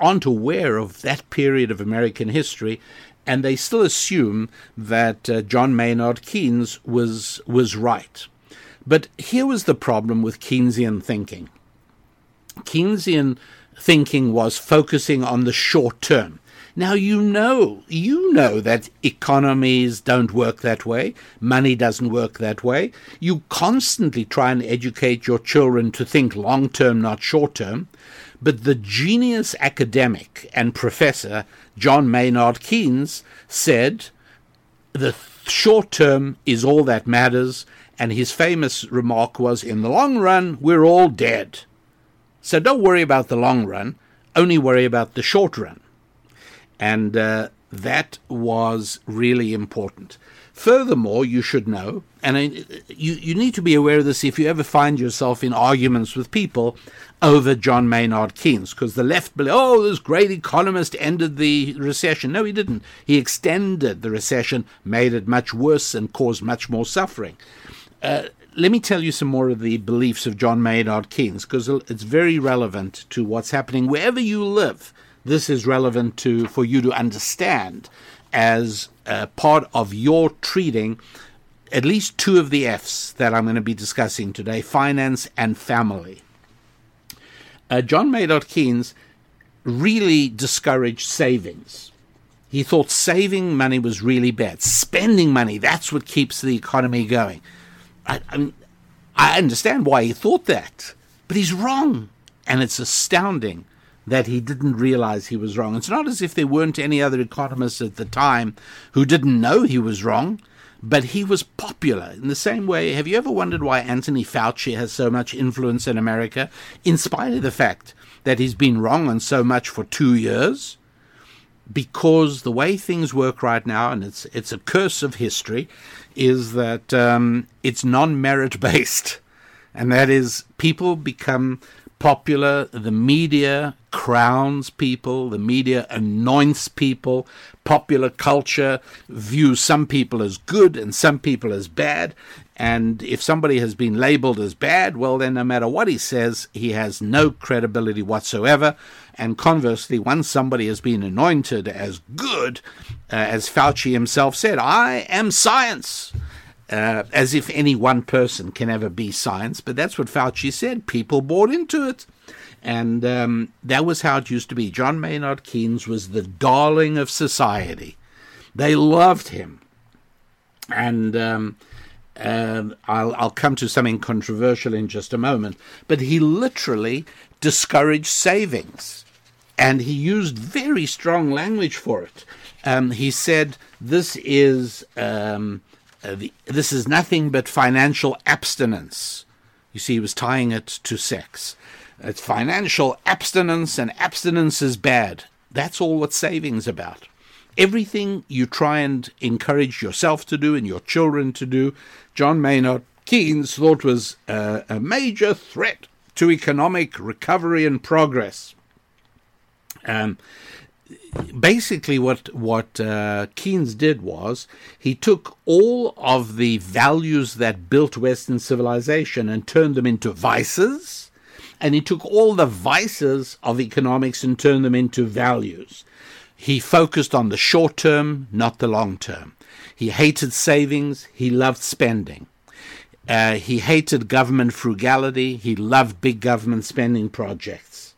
aren't aware of that period of American history, and they still assume that uh, John Maynard Keynes was was right. But here was the problem with Keynesian thinking. Keynesian thinking was focusing on the short term. Now, you know, you know that economies don't work that way. Money doesn't work that way. You constantly try and educate your children to think long term, not short term. But the genius academic and professor, John Maynard Keynes, said the short term is all that matters. And his famous remark was, in the long run, we're all dead. So don't worry about the long run, only worry about the short run. And uh, that was really important. Furthermore, you should know, and you, you need to be aware of this if you ever find yourself in arguments with people over John Maynard Keynes, because the left believe, oh, this great economist ended the recession. No, he didn't. He extended the recession, made it much worse, and caused much more suffering. Uh, let me tell you some more of the beliefs of John Maynard Keynes, because it's very relevant to what's happening wherever you live this is relevant to for you to understand as part of your treating at least two of the F's that I'm going to be discussing today finance and family. Uh, John Maynard Keynes really discouraged savings. He thought saving money was really bad. Spending money, that's what keeps the economy going. I, I, I understand why he thought that, but he's wrong. And it's astounding that he didn't realize he was wrong. It's not as if there weren't any other economists at the time who didn't know he was wrong, but he was popular. In the same way, have you ever wondered why Anthony Fauci has so much influence in America, in spite of the fact that he's been wrong on so much for two years? Because the way things work right now, and it's it's a curse of history, is that um, it's non-merit based. [laughs] and that is people become popular, the media crowns people, the media anoints people, popular culture views some people as good and some people as bad. And if somebody has been labeled as bad, well, then no matter what he says, he has no credibility whatsoever. And conversely, once somebody has been anointed as good, uh, as Fauci himself said, I am science. Uh, as if any one person can ever be science, but that's what Fauci said. People bought into it. And um, that was how it used to be. John Maynard Keynes was the darling of society. They loved him. And um, uh, I'll, I'll come to something controversial in just a moment. But he literally discouraged savings. And he used very strong language for it. Um, he said, This is. Um, uh, the, this is nothing but financial abstinence. You see, he was tying it to sex. It's financial abstinence, and abstinence is bad. That's all what saving's about. Everything you try and encourage yourself to do and your children to do, John Maynard Keynes thought was uh, a major threat to economic recovery and progress. Um, basically, what what uh, Keynes did was he took all of the values that built Western civilization and turned them into vices and he took all the vices of economics and turned them into values. He focused on the short term, not the long term. He hated savings, he loved spending. Uh, he hated government frugality, he loved big government spending projects.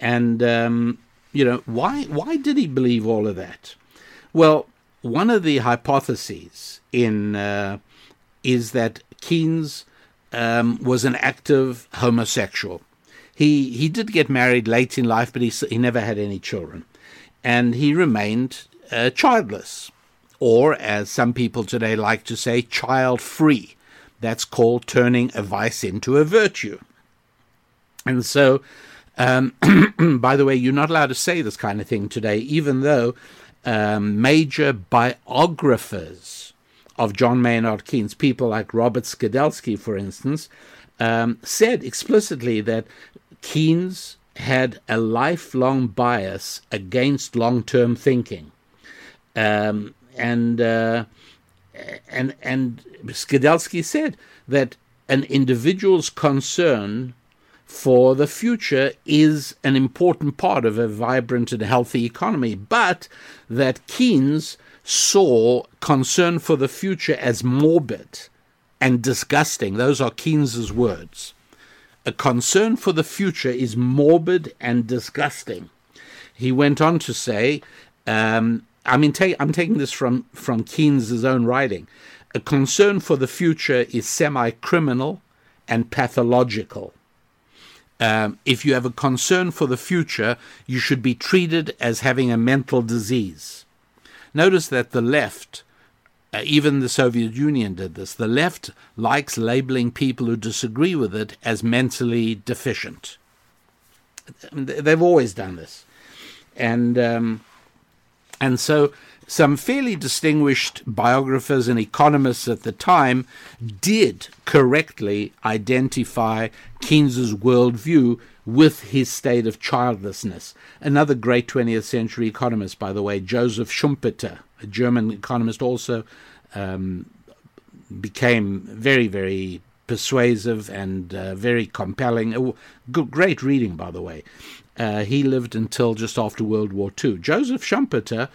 And, um, you know, why, why did he believe all of that? Well, one of the hypotheses in uh, is that Keynes um, was an active homosexual. He he did get married late in life, but he he never had any children, and he remained uh, childless, or as some people today like to say, child free. That's called turning a vice into a virtue. And so, um, [clears throat] by the way, you're not allowed to say this kind of thing today, even though um, major biographers of John Maynard Keynes, people like Robert Skidelsky, for instance, um, said explicitly that Keynes had a lifelong bias against long-term thinking, um, and uh, and and Skidelsky said that an individual's concern for the future is an important part of a vibrant and healthy economy, but that Keynes saw concern for the future as morbid and disgusting. Those are Keynes's words. A concern for the future is morbid and disgusting. He went on to say, um, I mean, I'm taking this from, from Keynes's own writing. A concern for the future is semi criminal and pathological. Um, if you have a concern for the future, you should be treated as having a mental disease. Notice that the left, uh, even the Soviet Union did this, the left likes labeling people who disagree with it as mentally deficient. They've always done this. And, um, and so some fairly distinguished biographers and economists at the time did correctly identify Keynes's worldview with his state of childlessness. Another great 20th century economist, by the way, Joseph Schumpeter, a German economist, also um, became very, very persuasive and uh, very compelling. Great reading, by the way. Uh, he lived until just after World War II. Joseph Schumpeter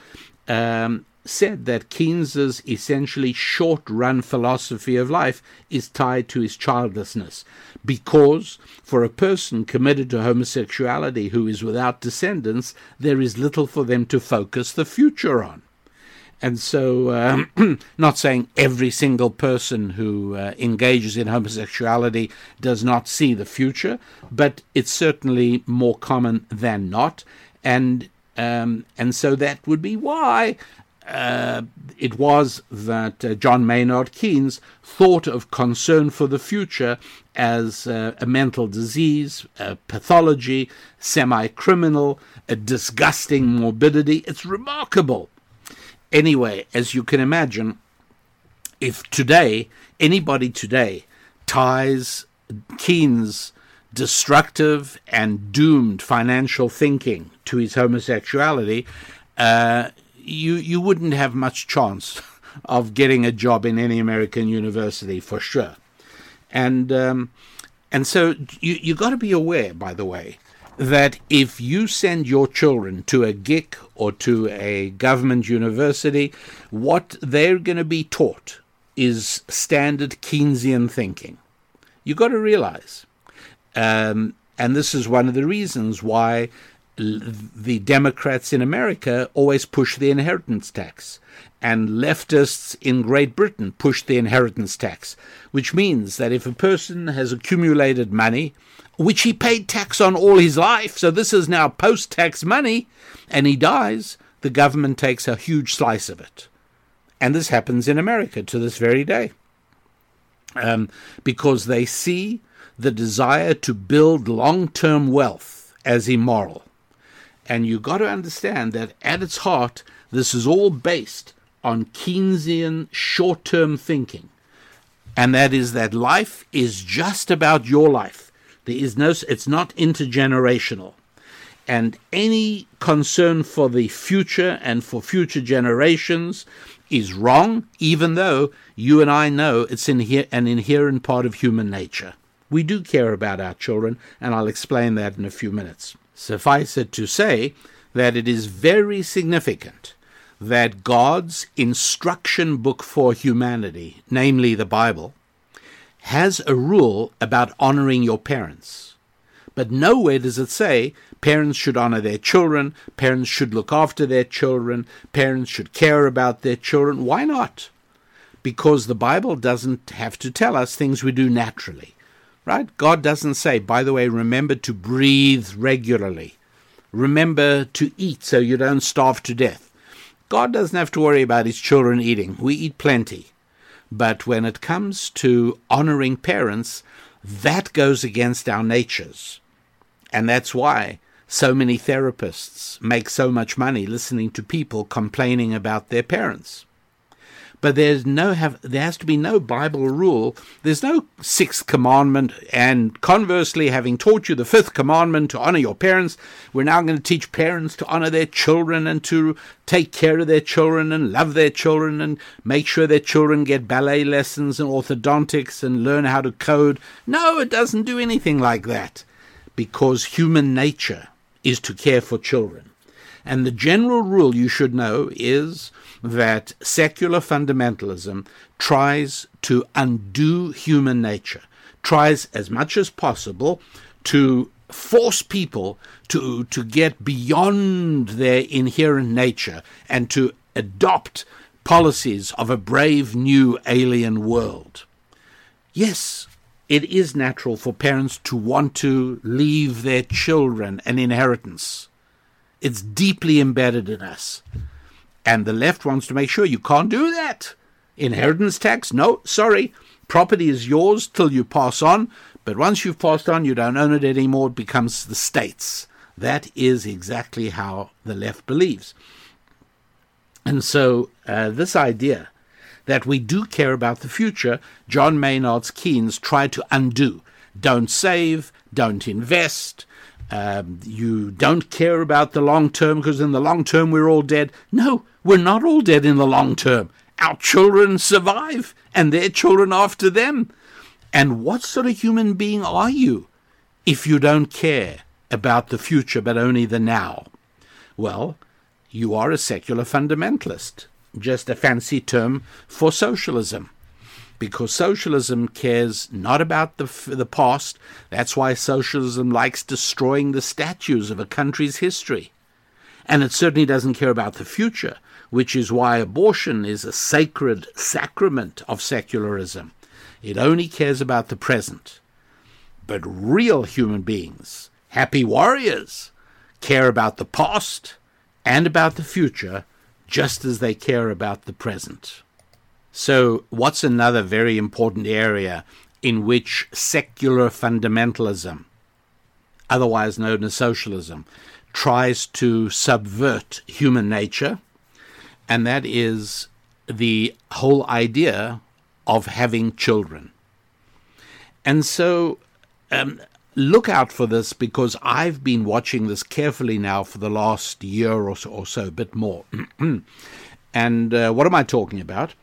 um, said that Keynes's essentially short run philosophy of life is tied to his childlessness, because for a person committed to homosexuality who is without descendants, there is little for them to focus the future on. And so, um, [clears throat] not saying every single person who uh, engages in homosexuality does not see the future, but it's certainly more common than not. And um, and so that would be why uh, it was that uh, John Maynard Keynes thought of concern for the future as uh, a mental disease, a pathology, semi criminal, a disgusting morbidity. It's remarkable. Anyway, as you can imagine, if today, anybody today ties Keynes' destructive and doomed financial thinking to his homosexuality, uh, you you wouldn't have much chance [laughs] of getting a job in any American university for sure. And um, and so you you got to be aware, by the way, that if you send your children to a GIC or to a government university, what they're going to be taught is standard Keynesian thinking. You got to realize, um, and this is one of the reasons why the Democrats in America always push the inheritance tax, and leftists in Great Britain push the inheritance tax, which means that if a person has accumulated money, which he paid tax on all his life, so this is now post tax money, and he dies, the government takes a huge slice of it. And this happens in America to this very day. Um, because they see the desire to build long term wealth as immoral. And you've got to understand that at its heart, this is all based on Keynesian short term thinking. And that is that life is just about your life. There is no, it's not intergenerational. And any concern for the future and for future generations is wrong, even though you and I know it's an inherent part of human nature. We do care about our children, and I'll explain that in a few minutes. Suffice it to say that it is very significant that God's instruction book for humanity, namely the Bible, has a rule about honoring your parents. But nowhere does it say parents should honor their children, parents should look after their children, parents should care about their children. Why not? Because the Bible doesn't have to tell us things we do naturally. Right? God doesn't say, by the way, remember to breathe regularly. Remember to eat so you don't starve to death. God doesn't have to worry about his children eating. We eat plenty. But when it comes to honoring parents, that goes against our natures. And that's why so many therapists make so much money listening to people complaining about their parents but there's no have there has to be no Bible rule. There's no sixth commandment, and conversely, having taught you the fifth commandment to honor your parents, we're now going to teach parents to honor their children and to take care of their children and love their children and make sure their children get ballet lessons and orthodontics and learn how to code. No, it doesn't do anything like that, because human nature is to care for children. And the general rule you should know is that secular fundamentalism tries to undo human nature, tries as much as possible to force people to, to get beyond their inherent nature and to adopt policies of a brave new alien world. Yes, it is natural for parents to want to leave their children an inheritance. It's deeply embedded in us. And the left wants to make sure you can't do that. Inheritance tax? No, sorry. Property is yours till you pass on, but once you've passed on, you don't own it anymore. It becomes the state's. That is exactly how the left believes. And so, uh, this idea that we do care about the future, John Maynard Keynes tried to undo. Don't save, don't invest, um, you don't care about the long term because in the long term we're all dead. No, we're not all dead in the long term. Our children survive and their children after them. And what sort of human being are you if you don't care about the future but only the now? Well, you are a secular fundamentalist, just a fancy term for socialism because socialism cares not about the, the past. That's why socialism likes destroying the statues of a country's history. And it certainly doesn't care about the future, which is why abortion is a sacred sacrament of secularism. It only cares about the present. But real human beings, happy warriors, care about the past and about the future just as they care about the present. So, what's another very important area in which secular fundamentalism, otherwise known as socialism, tries to subvert human nature? And that is the whole idea of having children. And so um, look out for this because I've been watching this carefully now for the last year or so, or so a bit more. [clears throat] and uh, what am I talking about?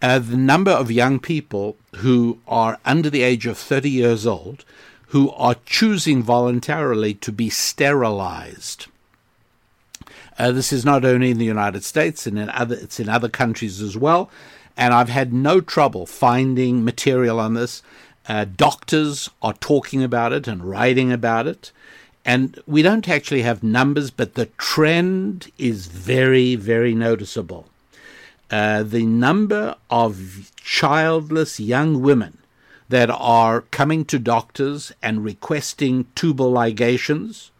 Uh, the number of young people who are under the age of 30 years old who are choosing voluntarily to be sterilized. Uh, this is not only in the United States, and in other, it's in other countries as well. And I've had no trouble finding material on this. Uh, doctors are talking about it and writing about it. And we don't actually have numbers, but the trend is very, very noticeable. Uh, the number of childless young women that are coming to doctors and requesting tubal ligations,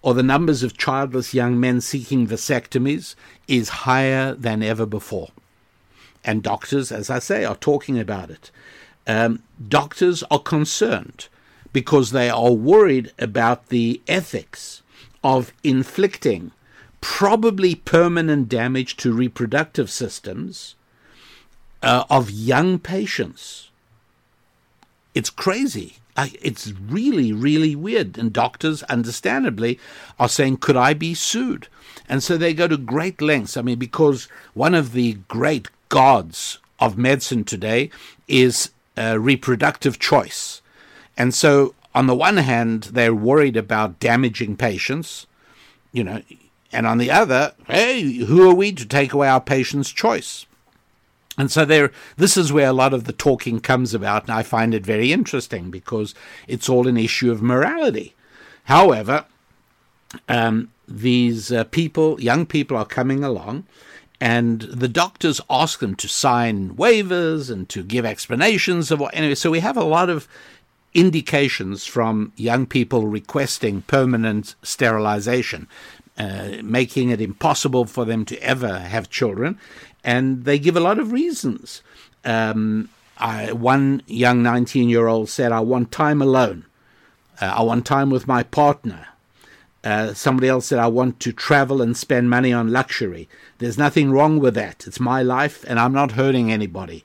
or the numbers of childless young men seeking vasectomies, is higher than ever before. And doctors, as I say, are talking about it um, doctors are concerned because they are worried about the ethics of inflicting probably permanent damage to reproductive systems uh, of young patients. It's crazy. It's really, really weird. And doctors, understandably, are saying, Could I be sued? And so they go to great lengths. I mean, because one of the great gods of medicine today is uh, reproductive choice. And so, on the one hand, they're worried about damaging patients, you know, and on the other, hey, who are we to take away our patient's choice? And so there, this is where a lot of the talking comes about, and I find it very interesting because it's all an issue of morality. However, um, these uh, people, young people, are coming along, and the doctors ask them to sign waivers and to give explanations of what. Anyway, so we have a lot of indications from young people requesting permanent sterilization, uh, making it impossible for them to ever have children, and they give a lot of reasons. Um, I, one young 19 year old said, I want time alone. Uh, I want time with my partner. Uh, somebody else said, I want to travel and spend money on luxury. There's nothing wrong with that. It's my life, and I'm not hurting anybody.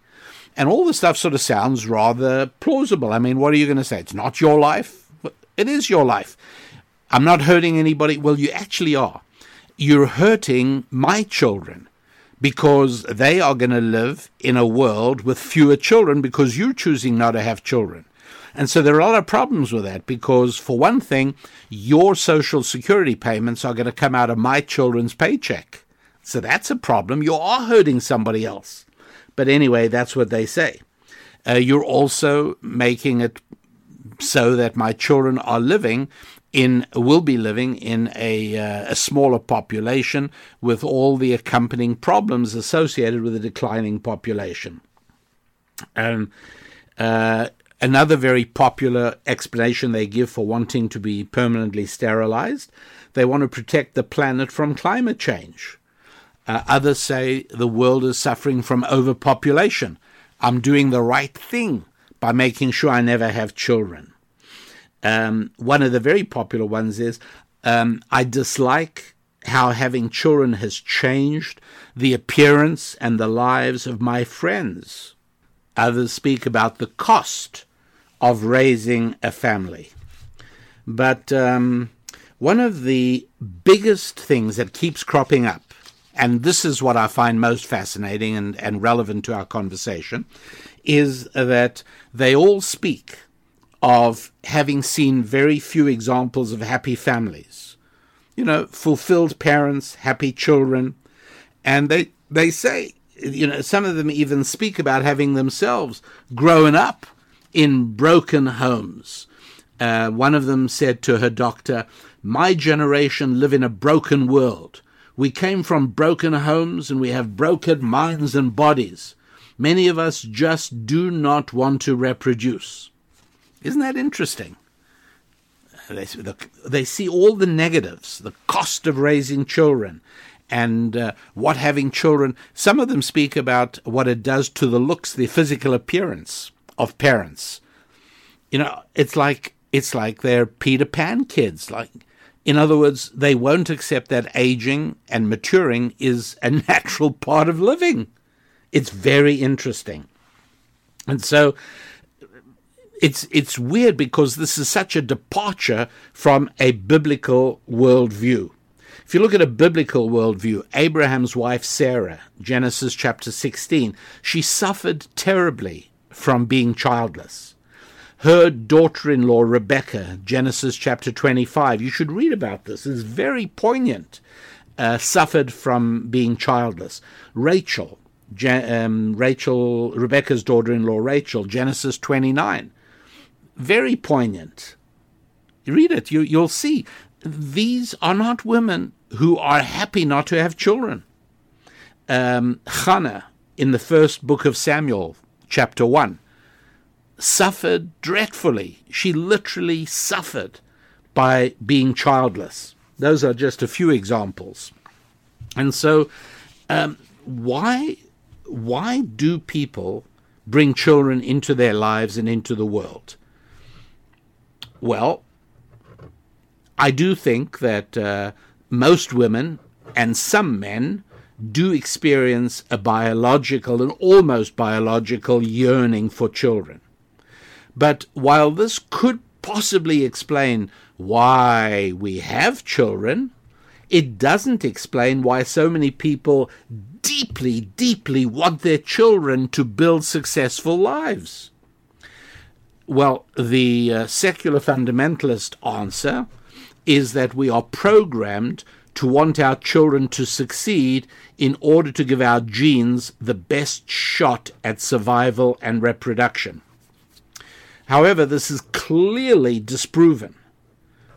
And all the stuff sort of sounds rather plausible. I mean, what are you going to say? It's not your life? It is your life. I'm not hurting anybody. Well, you actually are. You're hurting my children because they are going to live in a world with fewer children because you're choosing not to have children. And so there are a lot of problems with that because, for one thing, your social security payments are going to come out of my children's paycheck. So that's a problem. You are hurting somebody else. But anyway, that's what they say. Uh, you're also making it so that my children are living in will be living in a, uh, a smaller population with all the accompanying problems associated with a declining population. Um, uh, Another very popular explanation they give for wanting to be permanently sterilized they want to protect the planet from climate change. Uh, others say the world is suffering from overpopulation. I'm doing the right thing by making sure I never have children. Um, one of the very popular ones is um, I dislike how having children has changed the appearance and the lives of my friends. Others speak about the cost of raising a family. But um, one of the biggest things that keeps cropping up, and this is what I find most fascinating and, and relevant to our conversation, is that they all speak of having seen very few examples of happy families. You know, fulfilled parents, happy children, and they they say you know, some of them even speak about having themselves grown up in broken homes. Uh, one of them said to her doctor, My generation live in a broken world. We came from broken homes and we have broken minds and bodies. Many of us just do not want to reproduce. Isn't that interesting? They, they see all the negatives, the cost of raising children, and uh, what having children. Some of them speak about what it does to the looks, the physical appearance of parents. You know, it's like it's like they're Peter Pan kids. Like, in other words, they won't accept that aging and maturing is a [laughs] natural part of living. It's very interesting, and so it's it's weird because this is such a departure from a biblical worldview. If you look at a biblical worldview, Abraham's wife Sarah, Genesis chapter 16, she suffered terribly from being childless. Her daughter in law, Rebecca, Genesis chapter 25, you should read about this, it's very poignant, uh, suffered from being childless. Rachel, um, Rachel, Rebecca's daughter in law, Rachel, Genesis 29, very poignant. You read it, you, you'll see. These are not women who are happy not to have children. Um, Hannah, in the first book of Samuel, chapter 1, suffered dreadfully. She literally suffered by being childless. Those are just a few examples. And so, um, why, why do people bring children into their lives and into the world? Well, I do think that uh, most women and some men do experience a biological and almost biological yearning for children. But while this could possibly explain why we have children, it doesn't explain why so many people deeply, deeply want their children to build successful lives. Well, the uh, secular fundamentalist answer is that we are programmed to want our children to succeed in order to give our genes the best shot at survival and reproduction. However, this is clearly disproven.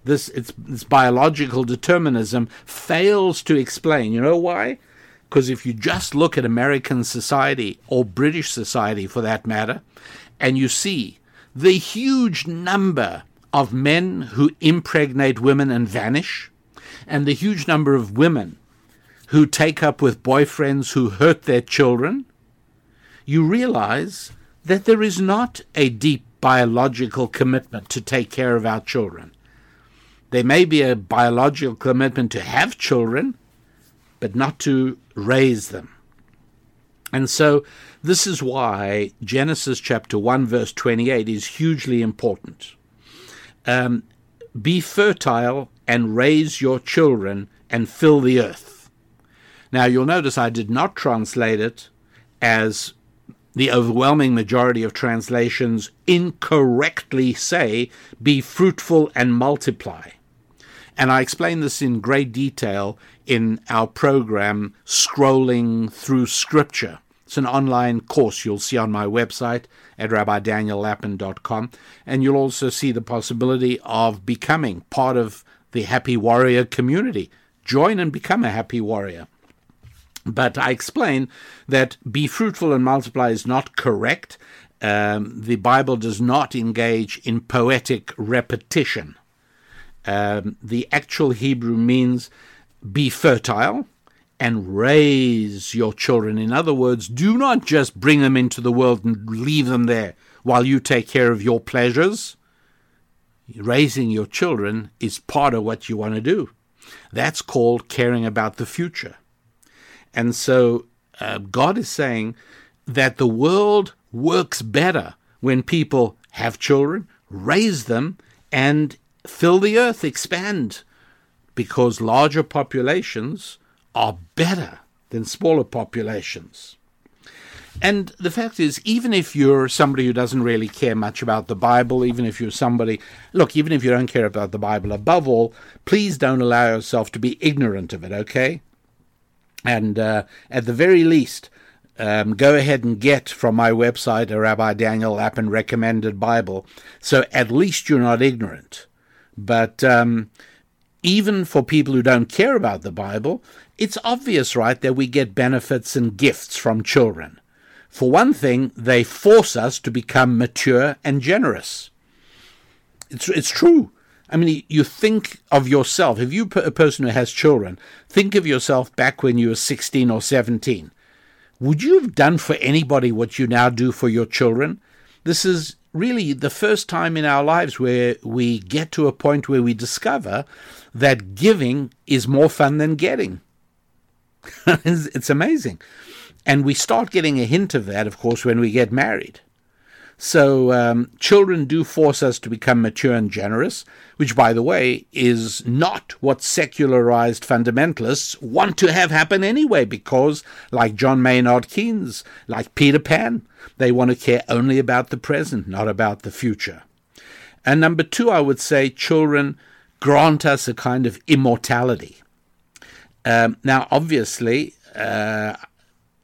This, it's, this biological determinism fails to explain. You know why? Because if you just look at American society, or British society for that matter, and you see the huge number of men who impregnate women and vanish, and the huge number of women who take up with boyfriends who hurt their children, you realize that there is not a deep biological commitment to take care of our children. There may be a biological commitment to have children, but not to raise them. And so, this is why Genesis chapter 1, verse 28 is hugely important. Um, be fertile and raise your children and fill the earth. Now, you'll notice I did not translate it as the overwhelming majority of translations incorrectly say, be fruitful and multiply. And I explain this in great detail in our program, Scrolling Through Scripture. It's an online course you'll see on my website at rabbidaniellapin.com. And you'll also see the possibility of becoming part of the Happy Warrior community. Join and become a Happy Warrior. But I explain that be fruitful and multiply is not correct. Um, the Bible does not engage in poetic repetition. Um, the actual Hebrew means be fertile and raise your children. In other words, do not just bring them into the world and leave them there while you take care of your pleasures. Raising your children is part of what you want to do. That's called caring about the future. And so uh, God is saying that the world works better when people have children, raise them, and fill the earth, expand, because larger populations are better than smaller populations. And the fact is, even if you're somebody who doesn't really care much about the Bible, even if you're somebody, look, even if you don't care about the Bible, above all, please don't allow yourself to be ignorant of it, okay? And uh, at the very least, um, go ahead and get from my website a Rabbi Daniel Lapin recommended Bible. So at least you're not ignorant. But um, even for people who don't care about the Bible, it's obvious, right, that we get benefits and gifts from children. For one thing, they force us to become mature and generous. It's, it's true. I mean, you think of yourself. If you're a person who has children, think of yourself back when you were 16 or 17. Would you have done for anybody what you now do for your children? This is really the first time in our lives where we get to a point where we discover that giving is more fun than getting. [laughs] it's amazing. And we start getting a hint of that, of course, when we get married. So, um, children do force us to become mature and generous, which, by the way, is not what secularized fundamentalists want to have happen anyway, because, like John Maynard Keynes, like Peter Pan, they want to care only about the present, not about the future. And number two, I would say children grant us a kind of immortality. Um, now, obviously, uh,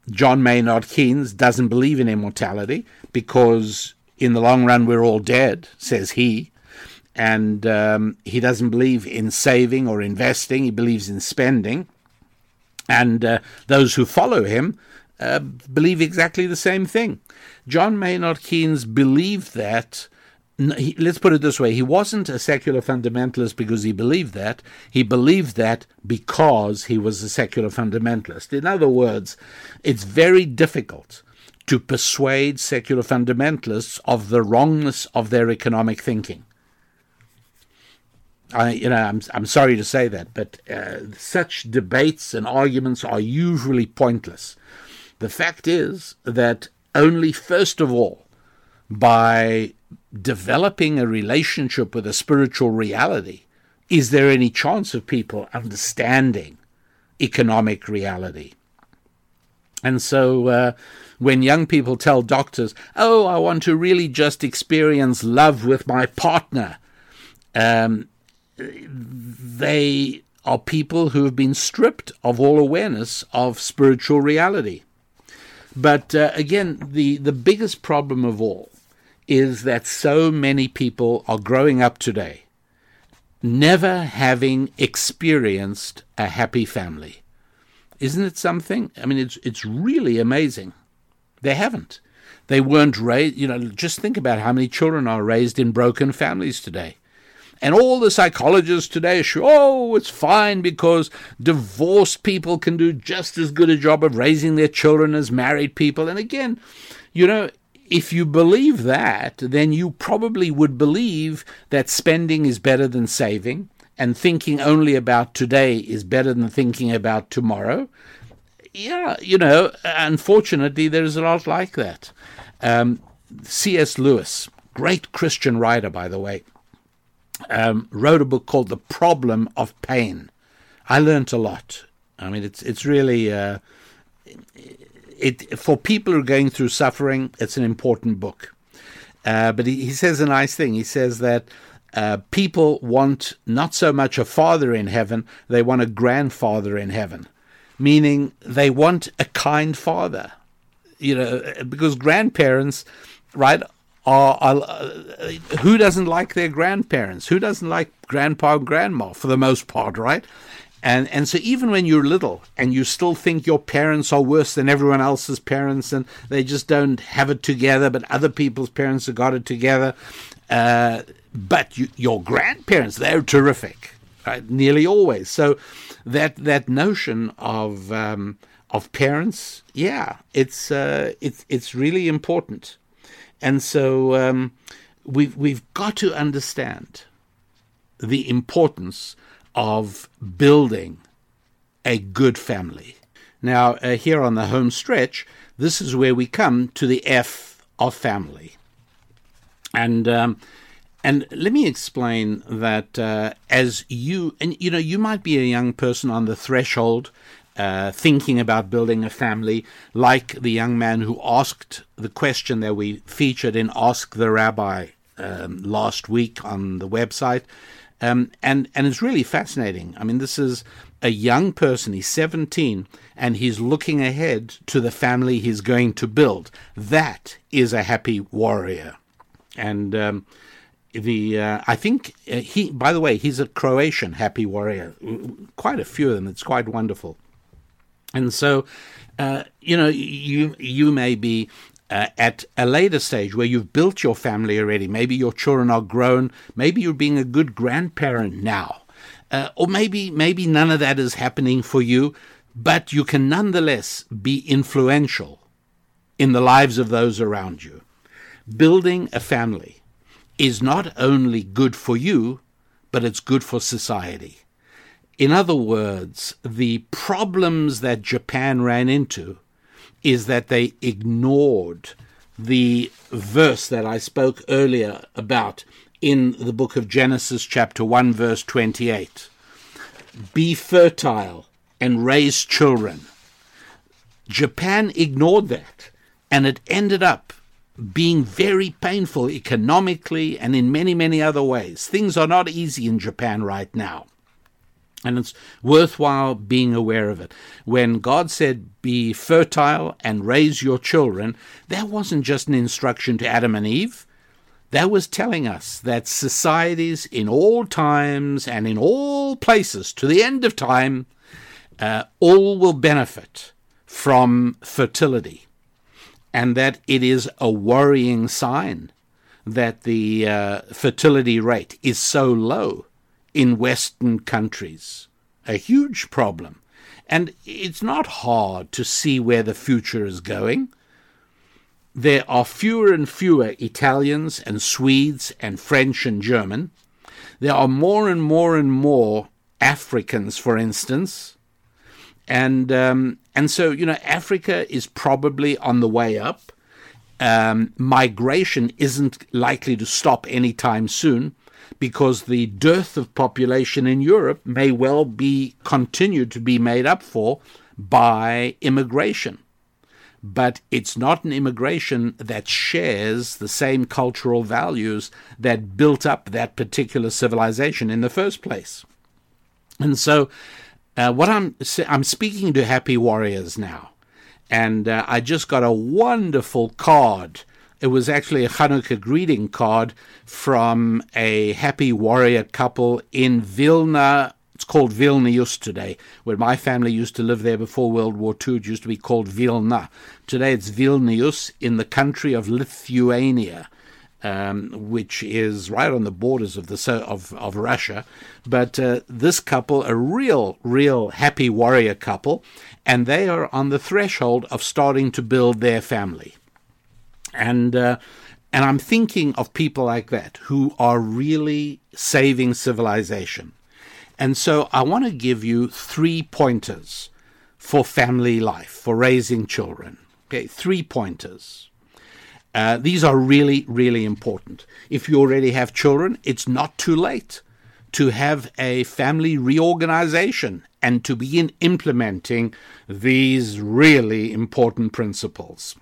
John Maynard Keynes doesn't believe in immortality because in the long run we're all dead, says he. And um, he doesn't believe in saving or investing, he believes in spending. And uh, those who follow him uh, believe exactly the same thing. John Maynard Keynes believed that he, let's put it this way. He wasn't a secular fundamentalist because he believed that. He believed that because he was a secular fundamentalist. In other words it's very difficult to persuade secular fundamentalists of the wrongness of their economic thinking. I, you know, I'm, I'm sorry to say that, but uh, such debates and arguments are usually pointless. The fact is that only, first of all, by developing a relationship with a spiritual reality, is there any chance of people understanding economic reality? And so uh, when young people tell doctors, oh, I want to really just experience love with my partner, um, they are people who have been stripped of all awareness of spiritual reality. But uh, again, the, the biggest problem of all is that so many people are growing up today never having experienced a happy family. Isn't it something? I mean, it's it's really amazing. They haven't. They weren't raised. You know, just think about how many children are raised in broken families today. And all the psychologists today show, oh, it's fine because divorced people can do just as good a job of raising their children as married people. And again, you know, if you believe that, then you probably would believe that spending is better than saving and thinking only about today is better than thinking about tomorrow. Yeah, you know, unfortunately, there's a lot like that. Um, C.S. Lewis, great Christian writer, by the way, um, wrote a book called The Problem of Pain. I learnt a lot. I mean, it's it's really uh, it for people who are going through suffering, it's an important book. Uh, but he, he, says a nice thing. He says that uh, people want not so much a father in heaven, they want a grandfather in heaven, meaning they want a kind father. You know, because grandparents, right, are, are uh, who doesn't like their grandparents? Who doesn't like grandpa and grandma for the most part, right? And and so even when you're little and you still think your parents are worse than everyone else's parents and they just don't have it together, but other people's parents have got it together. Uh, but you, your grandparents, they're terrific, right? Nearly always. So that that notion of um, of parents, yeah, it's uh, it's it's really important. And so um, we've we've got to understand the importance of building a good family. Now, uh, here on the home stretch, this is where we come to the F of family. And um, and let me explain that uh, as you and you know you might be a young person on the threshold uh, thinking about building a family, like the young man who asked the question that we featured in Ask the Rabbi um, last week on the website. Um, and and it's really fascinating. I mean, this is a young person. He's 17, and he's looking ahead to the family he's going to build. That is a happy warrior, and. Um, the uh, I think uh, he. By the way, he's a Croatian happy warrior. Quite a few of them. It's quite wonderful. And so, uh, you know, you you may be uh, at a later stage where you've built your family already. Maybe your children are grown. Maybe you're being a good grandparent now. Uh, or maybe maybe none of that is happening for you, but you can nonetheless be influential in the lives of those around you. Building a family is not only good for you, but it's good for society. In other words, the problems that Japan ran into is that they ignored the verse that I spoke earlier about in the book of Genesis, chapter 1, verse 28. Be fertile and raise children. Japan ignored that, and it ended up being very painful economically and in many, many other ways. Things are not easy in Japan right now. And it's worthwhile being aware of it. When God said, Be fertile and raise your children, that wasn't just an instruction to Adam and Eve. That was telling us that societies in all times and in all places to the end of time, uh, all will benefit from fertility. And that it is a worrying sign that the uh, fertility rate is so low in Western countries. A huge problem. And it's not hard to see where the future is going. There are fewer and fewer Italians and Swedes and French and German. There are more and more and more Africans, for instance. And um, and so you know Africa is probably on the way up. Um, migration isn't likely to stop anytime soon because the dearth of population in Europe may well be continued to be made up for by immigration. But it's not an immigration that shares the same cultural values that built up that particular civilization in the first place. And so, uh, what I'm I'm speaking to happy warriors now, and uh, I just got a wonderful card it was actually a Hanukkah greeting card from a happy warrior couple in Vilna. It's called Vilnius today. Where my family used to live there before World War II, it used to be called Vilna. Today it's Vilnius in the country of Lithuania. Um, which is right on the borders of the of of Russia. But uh, this couple, a real, real happy warrior couple, and they are on the threshold of starting to build their family and uh, and I'm thinking of people like that who are really saving civilization. And so I want to give you three pointers for family life, for raising children. Okay, three pointers. Uh, these are really, really important. If you already have children, it's not too late to have a family reorganization and to begin implementing these really important principles.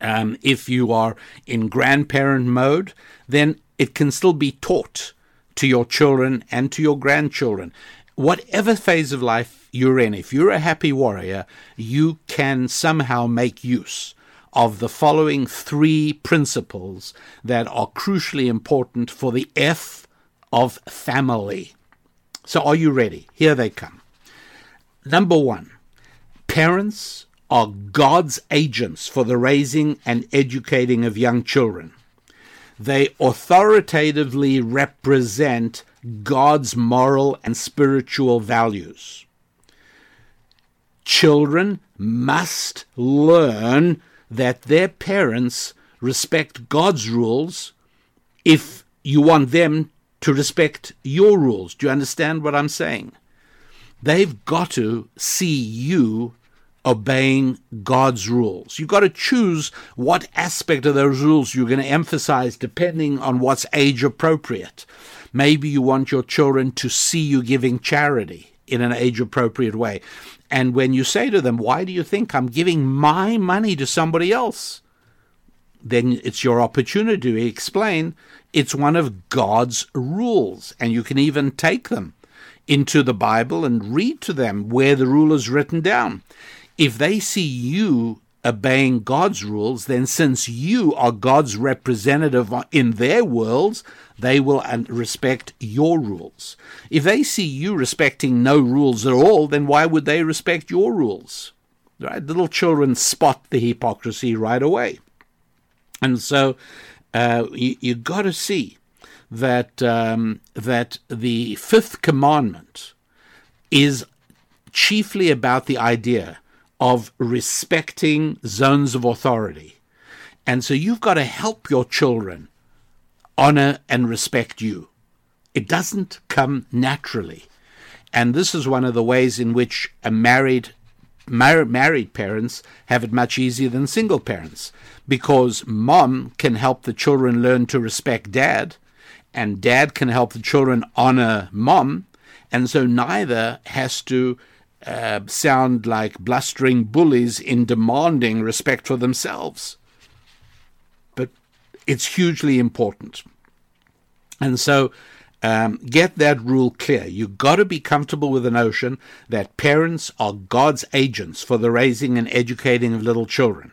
Um, if you are in grandparent mode, then it can still be taught to your children and to your grandchildren. Whatever phase of life you're in, if you're a happy warrior, you can somehow make use of the following three principles that are crucially important for the F of family. So, are you ready? Here they come. Number one, parents are God's agents for the raising and educating of young children. They authoritatively represent God's moral and spiritual values. Children must learn that their parents respect God's rules if you want them to respect your rules. Do you understand what I'm saying? They've got to see you obeying God's rules. You've got to choose what aspect of those rules you're going to emphasize depending on what's age appropriate. Maybe you want your children to see you giving charity in an age appropriate way. And when you say to them, Why do you think I'm giving my money to somebody else? Then it's your opportunity to explain it's one of God's rules, and you can even take them into the Bible and read to them where the rule is written down if they see you obeying God's rules, then since you are God's representative in their worlds, they will respect your rules. If they see you respecting no rules at all, then why would they respect your rules? Right? Little children spot the hypocrisy right away. And so uh, you, you got to see that um, that the fifth commandment is chiefly about the idea of respecting zones of authority. And so you've got to help your children honor and respect you. It doesn't come naturally. And this is one of the ways in which a married mar- married parents have it much easier than single parents because mom can help the children learn to respect dad, and dad can help the children honor mom, and so neither has to uh, sound like blustering bullies in demanding respect for themselves. But it's hugely important. And so um, get that rule clear. You've got to be comfortable with the notion that parents are God's agents for the raising and educating of little children.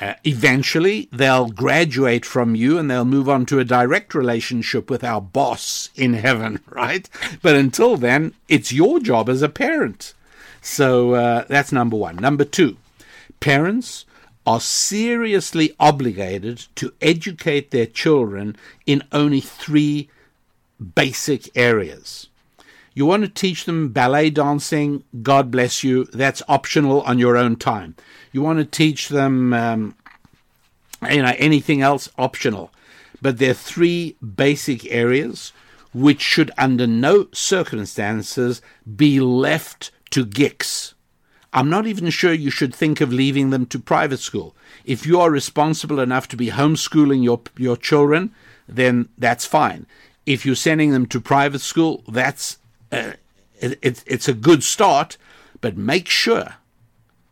Uh, eventually, they'll graduate from you and they'll move on to a direct relationship with our boss in heaven, [laughs] right? But until then, it's your job as a parent. So uh, that's number one. Number two, parents are seriously obligated to educate their children in only three basic areas. You want to teach them ballet dancing, God bless you, that's optional on your own time. You want to teach them um, you know anything else optional. But there are three basic areas which should under no circumstances be left to geeks. I'm not even sure you should think of leaving them to private school. If you are responsible enough to be homeschooling your your children, then that's fine if you're sending them to private school, that's uh, it, it's a good start, but make sure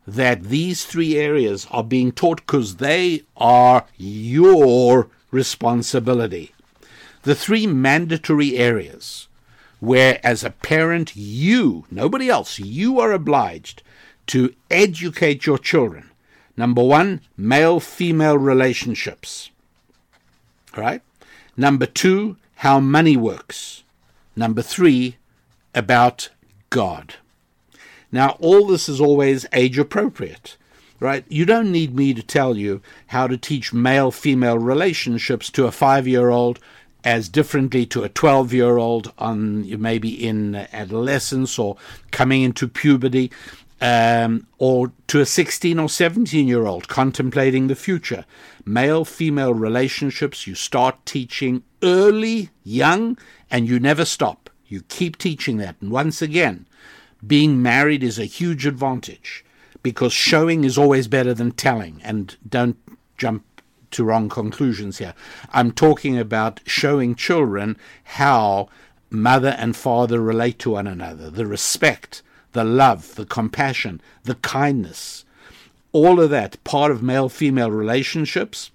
that these three areas are being taught because they are your responsibility. The three mandatory areas where, as a parent, you, nobody else, you are obliged to educate your children. Number one, male female relationships. All right? Number two, how money works. Number three, about God. Now, all this is always age appropriate, right? You don't need me to tell you how to teach male female relationships to a five year old as differently to a 12 year old on maybe in adolescence or coming into puberty um, or to a 16 or 17 year old contemplating the future. Male female relationships you start teaching early, young, and you never stop. You keep teaching that. And once again, being married is a huge advantage because showing is always better than telling. And don't jump to wrong conclusions here. I'm talking about showing children how mother and father relate to one another, the respect the love, the compassion, the kindness, all of that part of male female relationships.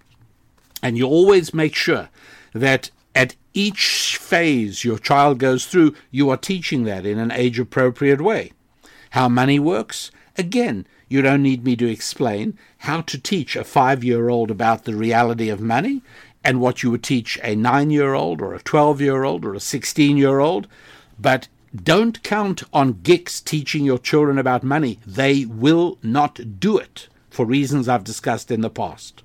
And you always make sure that at each phase your child goes through, you are teaching that in an age appropriate way. How money works? Again, you don't need me to explain how to teach a five year old about the reality of money and what you would teach a nine year old or a 12 year old or a 16 year old. But don't count on geeks teaching your children about money. They will not do it for reasons I've discussed in the past.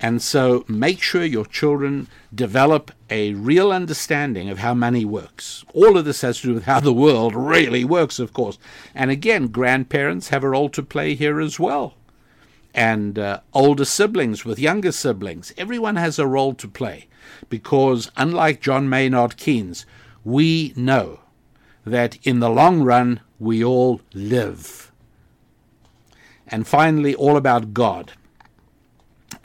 And so make sure your children develop a real understanding of how money works. All of this has to do with how the world really works, of course. And again, grandparents have a role to play here as well. And uh, older siblings with younger siblings. Everyone has a role to play because, unlike John Maynard Keynes, we know that in the long run we all live. And finally, all about God.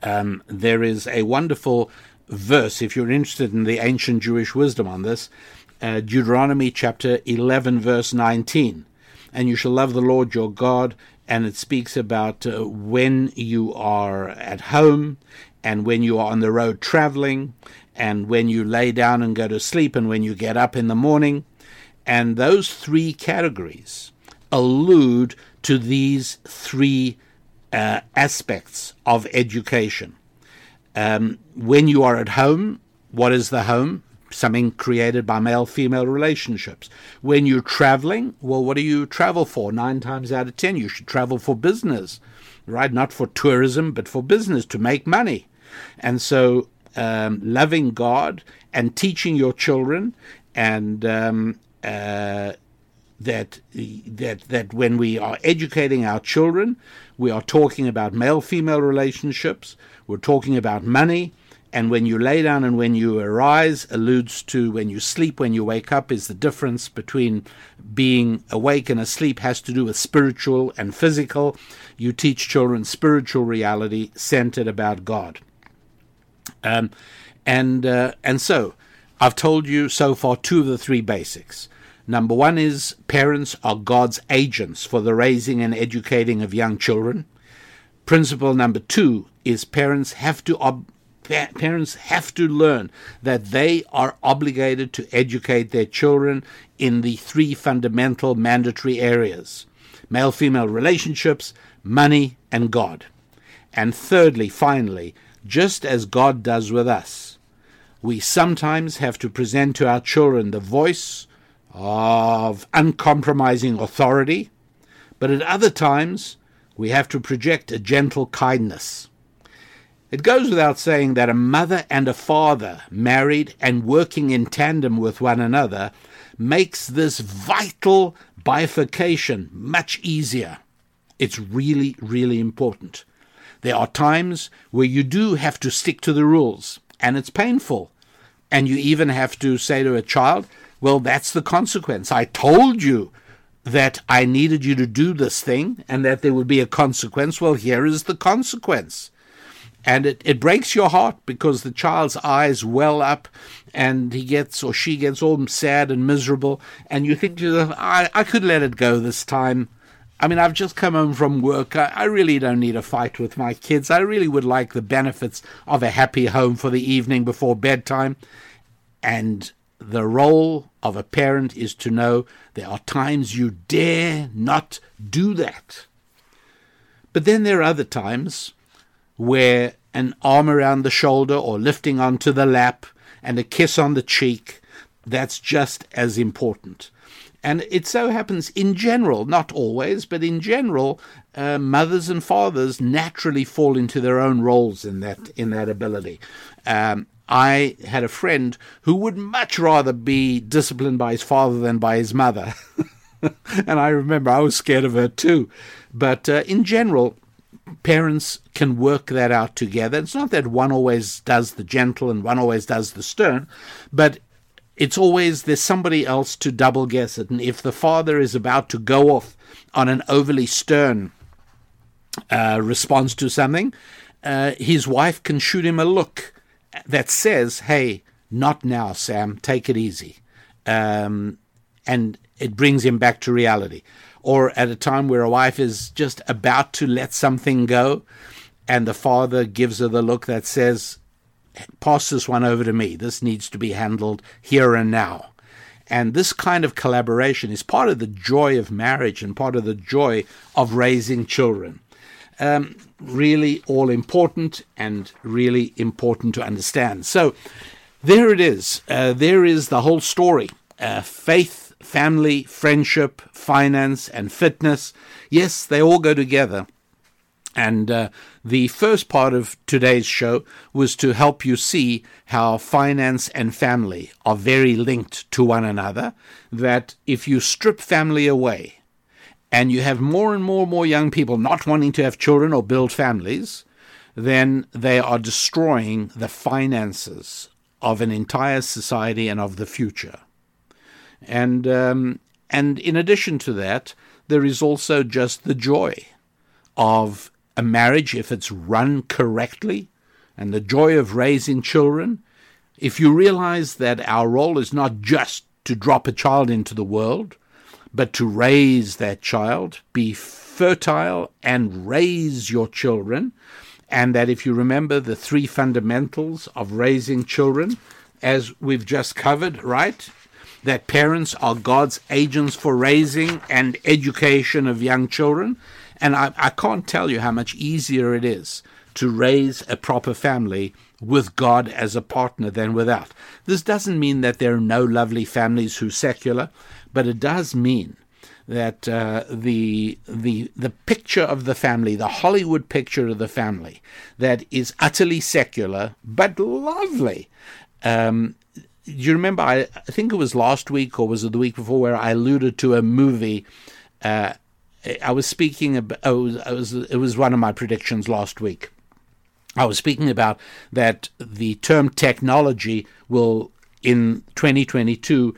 Um, there is a wonderful verse, if you're interested in the ancient Jewish wisdom on this, uh, Deuteronomy chapter 11, verse 19. And you shall love the Lord your God. And it speaks about uh, when you are at home and when you are on the road traveling and when you lay down and go to sleep and when you get up in the morning. And those three categories allude to these three uh, aspects of education. Um, when you are at home, what is the home? Something created by male female relationships. When you're traveling, well, what do you travel for? Nine times out of ten, you should travel for business, right? Not for tourism, but for business to make money. And so, um, loving God and teaching your children and um, uh, that that that when we are educating our children, we are talking about male-female relationships. We're talking about money, and when you lay down and when you arise alludes to when you sleep, when you wake up, is the difference between being awake and asleep has to do with spiritual and physical. You teach children spiritual reality centered about God. Um, and uh, and so I've told you so far two of the three basics. Number one is parents are God's agents for the raising and educating of young children. Principle number two is parents have to ob- parents have to learn that they are obligated to educate their children in the three fundamental mandatory areas male female relationships, money, and God. And thirdly, finally, just as God does with us, we sometimes have to present to our children the voice of uncompromising authority, but at other times we have to project a gentle kindness. It goes without saying that a mother and a father, married and working in tandem with one another, makes this vital bifurcation much easier. It's really, really important. There are times where you do have to stick to the rules, and it's painful. And you even have to say to a child, Well, that's the consequence. I told you that I needed you to do this thing and that there would be a consequence. Well, here is the consequence. And it, it breaks your heart because the child's eyes well up and he gets or she gets all sad and miserable. And you think to yourself, I, I could let it go this time. I mean, I've just come home from work. I, I, really don't need a fight with my kids. I really would like the benefits of a happy home for the evening before bedtime. And the role of a parent is to know there are times you dare not do that. But then there are other times where an arm around the shoulder or lifting onto the lap and a kiss on the cheek, that's just as important. And it so happens in general, not always, but in general, uh, mothers and fathers naturally fall into their own roles in that in that ability. Um, I had a friend who would much rather be disciplined by his father than by his mother. [laughs] and I remember I was scared of her too. But uh, in general, parents can work that out together. It's not that one always does the gentle and one always does the stern, but it's always there's somebody else to double guess it. And if the father is about to go off on an overly stern uh, response to something, uh, his wife can shoot him a look that says, "Hey, not now, Sam. Take it easy," um, and it brings him back to reality or at a time where a wife is just about to let something go and the father gives her the look that says, Pass this one over to me. This needs to be handled here and now. And this kind of collaboration is part of the joy of marriage and part of the joy of raising children. Um, really all important and really important to understand. So there it is. Uh, there is the whole story. Uh, faith family, friendship, finance, and fitness. Yes, they all go together. And uh, the first part of today's show was to help you see how finance and family are very linked to one another. That if you strip family away and you have more and more and more young people not wanting to have children or build families, then they are destroying the finances of an entire society and of the future. And um, and in addition to that, there is also just the joy of a marriage if it's run correctly, and the joy of raising children. If you realize that our role is not just to drop a child into the world, but to raise that child, be fertile and raise your children, and that if you remember the three fundamentals of raising children, as we've just covered, right? that parents are God's agents for raising and education of young children. And I, I can't tell you how much easier it is to raise a proper family with God as a partner than without. This doesn't mean that there are no lovely families who secular, but it does mean that uh, the the the picture of the family, the Hollywood picture of the family, that is utterly secular but lovely, um, you remember? I, I, think it was last week or was it the week before where I alluded to a movie. Uh, I was speaking about. Oh, it was, it was one of my predictions last week. I was speaking about that the term technology will, in 2022,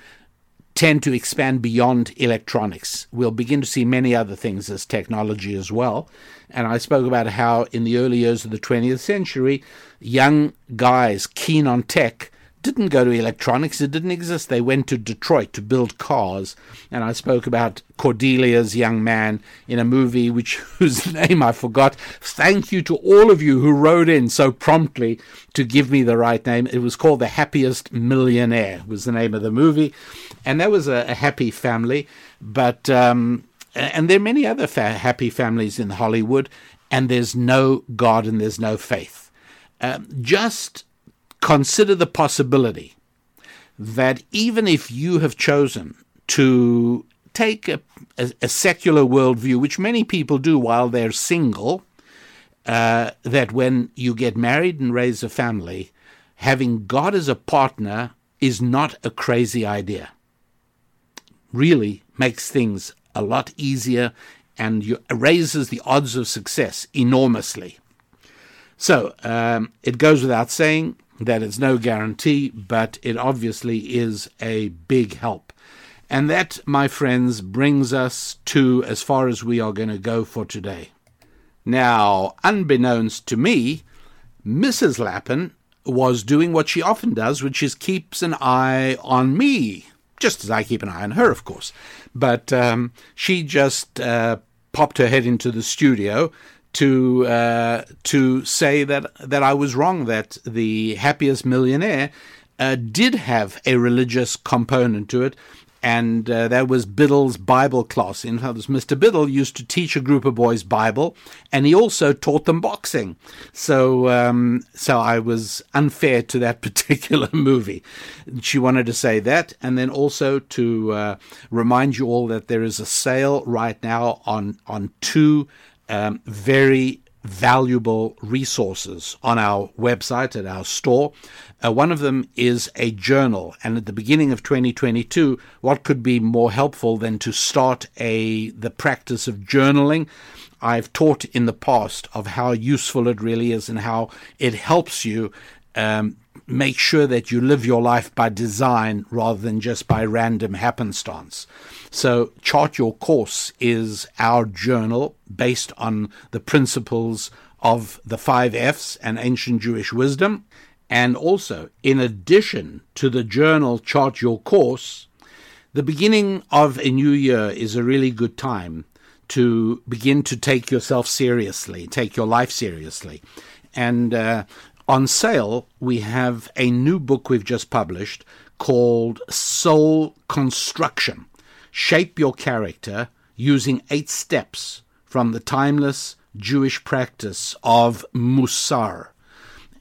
tend to expand beyond electronics. We'll begin to see many other things as technology as well. And I spoke about how in the early years of the 20th century, young guys keen on tech didn't go to electronics, it didn't exist. They went to Detroit to build cars. And I spoke about Cordelia's young man in a movie which [laughs] whose name I forgot. Thank you to all of you who wrote in so promptly to give me the right name. It was called The Happiest Millionaire was the name of the movie. And that was a, a happy family. But um, and there are many other fa- happy families in Hollywood, and there's no God and there's no faith. Um, just consider the possibility that even if you have chosen to take a, a, a secular worldview, which many people do while they're single, uh, that when you get married and raise a family, having God as a partner is not a crazy idea. Really makes things a lot easier and you, raises the odds of success enormously. So um, it goes without saying that it's no guarantee, but it obviously is a big help. And that, my friends, brings us to as far as we are going to go for today. Now, unbeknownst to me, Mrs. Lapin was doing what she often does, which is keeps an eye on me, just as I keep an eye on her, of course. But um, she just uh, popped her head into the studio to uh, to say that that I was wrong. That the happiest millionaire uh, did have a religious component to it, and uh, that was Biddle's Bible class. In fact, Mr. Biddle used to teach a group of boys Bible, and he also taught them boxing. So, um, so I was unfair to that [laughs] particular movie. She wanted to say that, and then also to uh, remind you all that there is a sale right now on on two um, very valuable resources on our website at our store. Uh, one of them is a journal, and at the beginning of 2022, what could be more helpful than to start a the practice of journaling? I've taught in the past of how useful it really is and how it helps you um, make sure that you live your life by design rather than just by random happenstance. So, Chart Your Course is our journal based on the principles of the five F's and ancient Jewish wisdom. And also, in addition to the journal Chart Your Course, the beginning of a new year is a really good time to begin to take yourself seriously, take your life seriously. And uh, on sale, we have a new book we've just published called Soul Construction Shape Your Character Using Eight Steps from the Timeless Jewish Practice of Musar.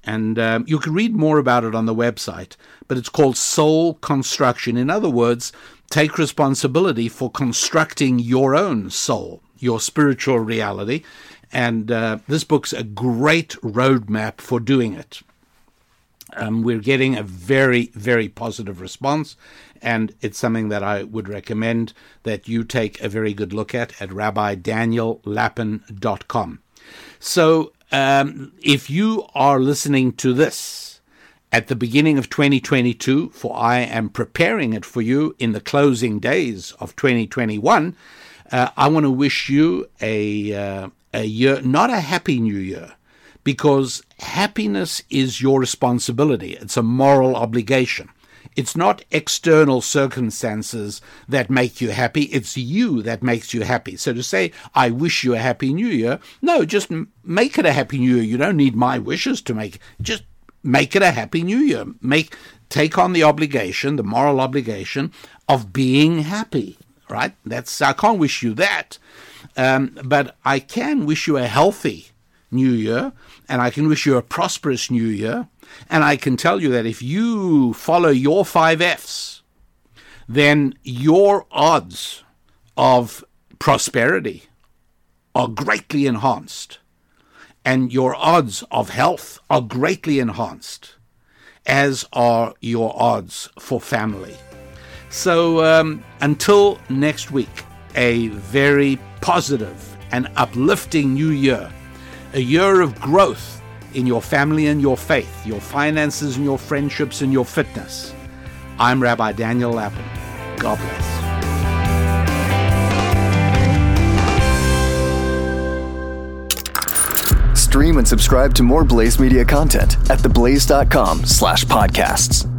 And um, you can read more about it on the website, but it's called Soul Construction. In other words, take responsibility for constructing your own soul, your spiritual reality, and uh, this book's a great roadmap for doing it. Um, we're getting a very, very positive response, and it's something that I would recommend that you take a very good look at at rabbidaniellapin.com. So, um, if you are listening to this at the beginning of 2022, for I am preparing it for you in the closing days of 2021, uh, I want to wish you a, uh, a year, not a happy new year, because happiness is your responsibility. It's a moral obligation. It's not external circumstances that make you happy. It's you that makes you happy. So to say, I wish you a happy new year, no, just make it a happy new year. You don't need my wishes to make, just make it a happy new year. Make, take on the obligation, the moral obligation of being happy, right? That's, I can't wish you that. Um, but I can wish you a healthy new year, and I can wish you a prosperous new year. And I can tell you that if you follow your five F's, then your odds of prosperity are greatly enhanced, and your odds of health are greatly enhanced, as are your odds for family. So um, until next week, a very positive and uplifting new year, a year of growth in your family and your faith, your finances and your friendships and your fitness. I'm Rabbi Daniel Lapin. God bless. Stream and subscribe to more Blaze Media content at theblaze.com slash podcasts.